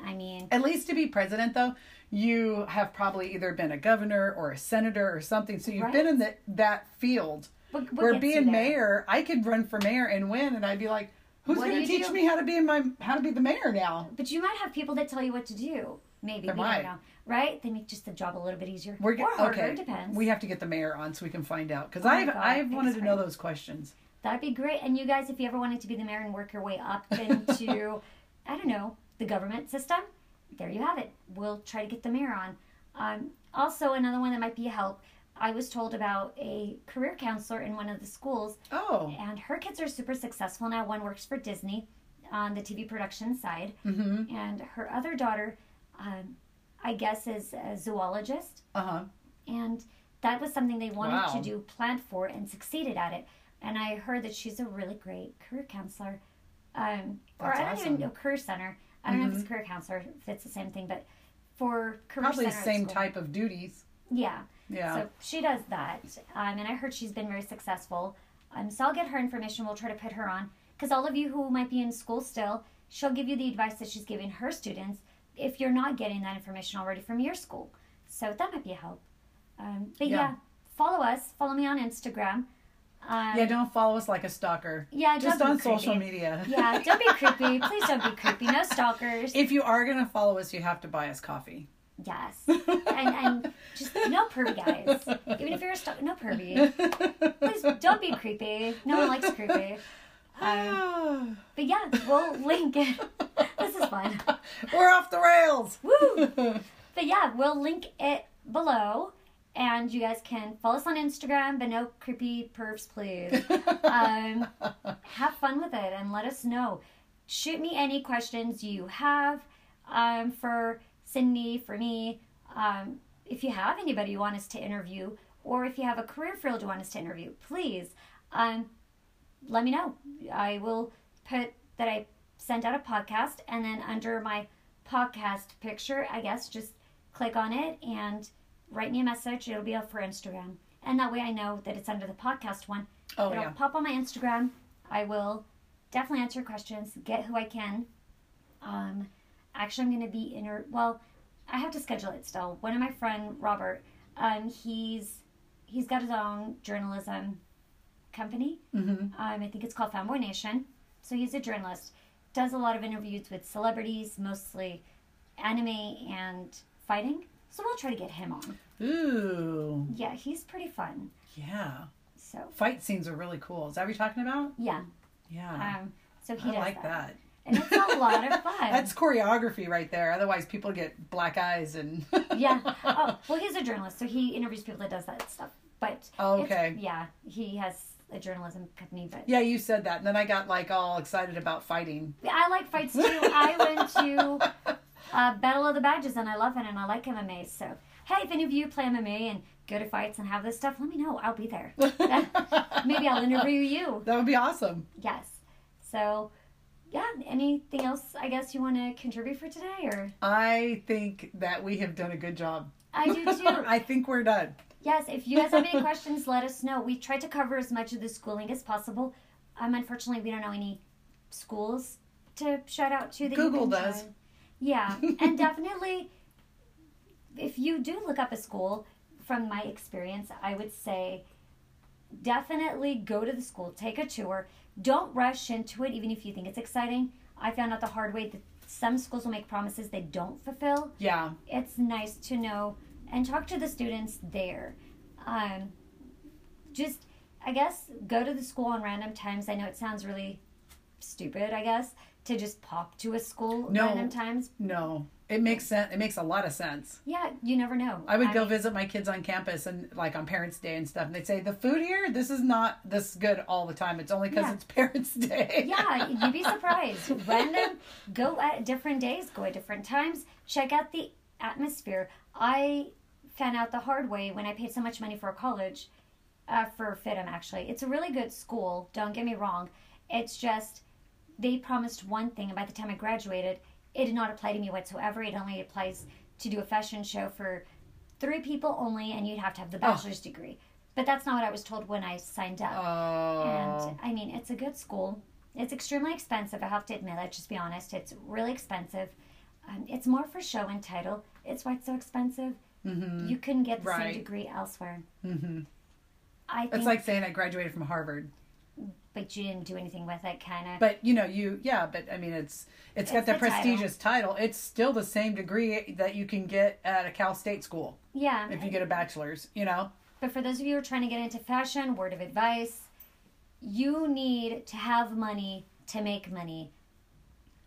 I mean, At least to be president though, you have probably either been a governor or a senator or something. So you've Right. been in the, that field. what Where being mayor, I could run for mayor and win and I'd be like, who's What going to teach do? me how to be in my how to be the mayor now? But you might have people that tell you what to do. Maybe There we might. don't know, right? They make just the job a little bit easier We're or ge- harder. okay. It depends. We have to get the mayor on so we can find out because Oh I've God, I've wanted to know those questions. That'd be great. And you guys, if you ever wanted to be the mayor and work your way up into, I don't know, the government system, there you have it. We'll try to get the mayor on. Um, also, another one that might be a help. I was told about a career counselor in one of the schools, Oh, and her kids are super successful now. One works for Disney on the TV production side, mm-hmm. and her other daughter, um, I guess, is a zoologist. Uh huh. and that was something they wanted Wow. to do planned for and succeeded at it and i heard that she's a really great career counselor um, or i don't awesome. even know career center i don't know if it's career counselor if it's the same thing but for career Probably the same type of duties. yeah Yeah. so she does that um, and i heard she's been very successful um, so i'll get her information we'll try to put her on because all of you who might be in school still she'll give you the advice that she's giving her students if you're not getting that information already from your school so that might be a help um, but yeah. Yeah. follow us follow me on instagram um, yeah, don't follow us like a stalker. yeah Just on creepy. social media. yeah don't be creepy please don't be creepy no stalkers If you are gonna follow us, you have to buy us coffee. Yes and, and just no pervy guys even if you're a stalker no pervy please don't be creepy no one likes creepy um, but yeah we'll link it this is fun We're off the rails. Woo! But yeah, we'll link it below. And you guys can follow us on Instagram, but no creepy pervs, please. Um, have fun with it and let us know. Shoot me any questions you have um, for Cindy, for me. Um, if you have anybody you want us to interview, or if you have a career field you want us to interview, please um, let me know. I will put that I sent out a podcast, and then under my podcast picture, I guess just click on it and write me a message. It'll be up for Instagram. And that way I know that it's under the podcast one. Oh It'll yeah. pop on my Instagram. I will definitely answer questions, get who I can. Um, actually, I'm going to be inter. Well, I have to schedule it still. One of my friend Robert, um, he's he's got his own journalism company. Mm-hmm. Um, I think it's called Fanboy Nation. So he's a journalist. Does a lot of interviews with celebrities, mostly anime and fighting. So we'll try to get him on. Ooh. Yeah, he's pretty fun. Yeah. So Fight scenes are really cool. Is that what you're talking about? yeah. Yeah. Um, so he I like that. And it's a lot of fun. That's choreography right there. Otherwise, people get black eyes and. yeah. Oh, well, he's a journalist, so he interviews people that does that stuff. But Oh, it's- okay. yeah, he has a journalism company. But Yeah, you said that, and then I got like all excited about fighting. I like fights too. I went to uh, Battle of the Badges, and I love it, and I like MMA. So hey, if any of you play MMA and go to fights and have this stuff, let me know. I'll be there. Maybe I'll interview you. That would be awesome. Yes. So. Yeah. Anything else? I guess you want to contribute for today, or I think that we have done a good job. I do too. I think we're done. Yes, if you guys have any questions, let us know. We tried to cover as much of the schooling as possible. Um, unfortunately, we don't know any schools to shout out to. That you Google does. try. Yeah, and definitely, if you do look up a school, from my experience, I would say definitely go to the school, take a tour. Don't rush into it, even if you think it's exciting. I found out the hard way that some schools will make promises they don't fulfill Yeah. it's nice to know and talk to the students there. Um, just, I guess, go to the school on random times. I know it sounds really stupid, I guess, to just pop to a school No. random times. No, it makes sense. It makes a lot of sense. Yeah, you never know. I would go mean, visit my kids on campus and like on Parents' Day and stuff, and they'd say the food here, this is not this good all the time. It's only because Yeah. it's Parents' Day. yeah, you'd be surprised. Random, go at different days, go at different times, check out the atmosphere. I found out the hard way when I paid so much money for a college, uh, for FIDM actually. It's a really good school, don't get me wrong. It's just, they promised one thing, and by the time I graduated, it did not apply to me whatsoever. It only applies to do a fashion show for three people only, and you'd have to have the bachelor's degree. But that's not what I was told when I signed up. Oh. And I mean, it's a good school. It's extremely expensive. I have to admit. Let's just be honest. It's really expensive. Um, it's more for show and title. It's why it's so expensive. Mhm. You couldn't get the Right. same degree elsewhere. Mhm. I think, It's like saying I graduated from Harvard, but you didn't do anything with it, kind of. but you know, you yeah, but I mean, it's it's got It's the, the title. prestigious title. It's still the same degree that you can get at a Cal State school Yeah. if you get a bachelor's. You know. But for those of you who are trying to get into fashion, word of advice, you need to have money to make money.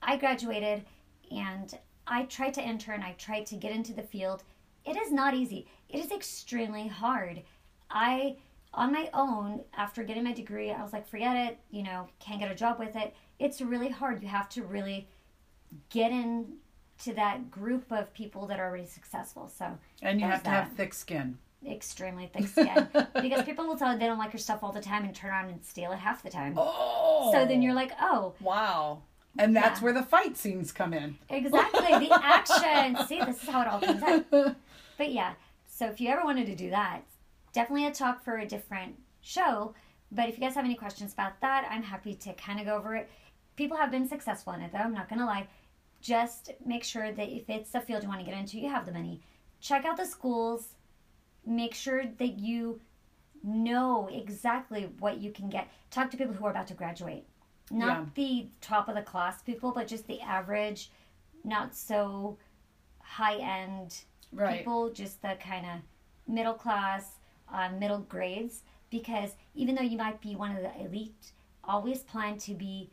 I graduated and I tried to intern, I tried to get into the field. It is not easy. It is extremely hard. I on my own after getting my degree, I was like, forget it, you know, can't get a job with it. It's really hard. You have to really get in to that group of people that are already successful. So And you have to have thick skin. extremely thick skin because people will tell you they don't like your stuff all the time and turn around and steal it half the time. Oh. So then you're like, oh, Wow. And that's Yeah. where the fight scenes come in. exactly the action. See, this is how it all comes out. But yeah, so if you ever wanted to do that, definitely a talk for a different show. But if you guys have any questions about that, I'm happy to kind of go over it. People have been successful in it, though. I'm not gonna lie. Just make sure that if it's a field you want to get into, you have the money. Check out the schools. Make sure that you know exactly what you can get. Talk to people who are about to graduate. Not the top of the class people, but just the average, not so high end Right. people, just the kind of middle class, uh, middle grades. Because even though you might be one of the elite, always plan to be.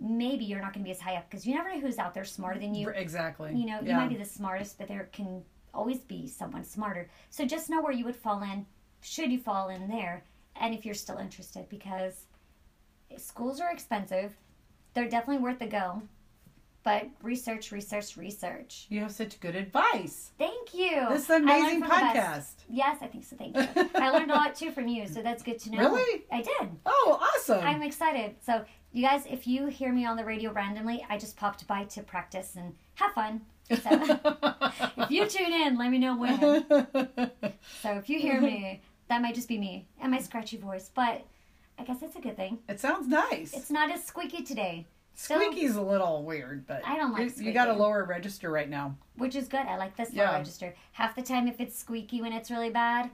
Maybe you're not going to be as high up because you never know who's out there smarter than you. Exactly. You know, you might be the smartest, but there can always be someone smarter. So just know where you would fall in, should you fall in there, and if you're still interested, because schools are expensive. They're definitely worth the go. But research, research, research. You have such good advice. Thank you. This is an amazing from the best. podcast. Yes, I think so. Thank you. I learned a lot too from you, so that's good to know. Really? I did. Oh, awesome. I'm excited. So, you guys, if you hear me on the radio randomly, I just popped by to practice and have fun. So if you tune in, let me know when. So if you hear me, that might just be me and my scratchy voice, but I guess it's a good thing. it sounds nice. It's not as squeaky today. So- Squeaky's a little weird, but I don't like you, you got a lower register right now. which is good. I like this low Yeah. register. Half the time, if it's squeaky when it's really bad,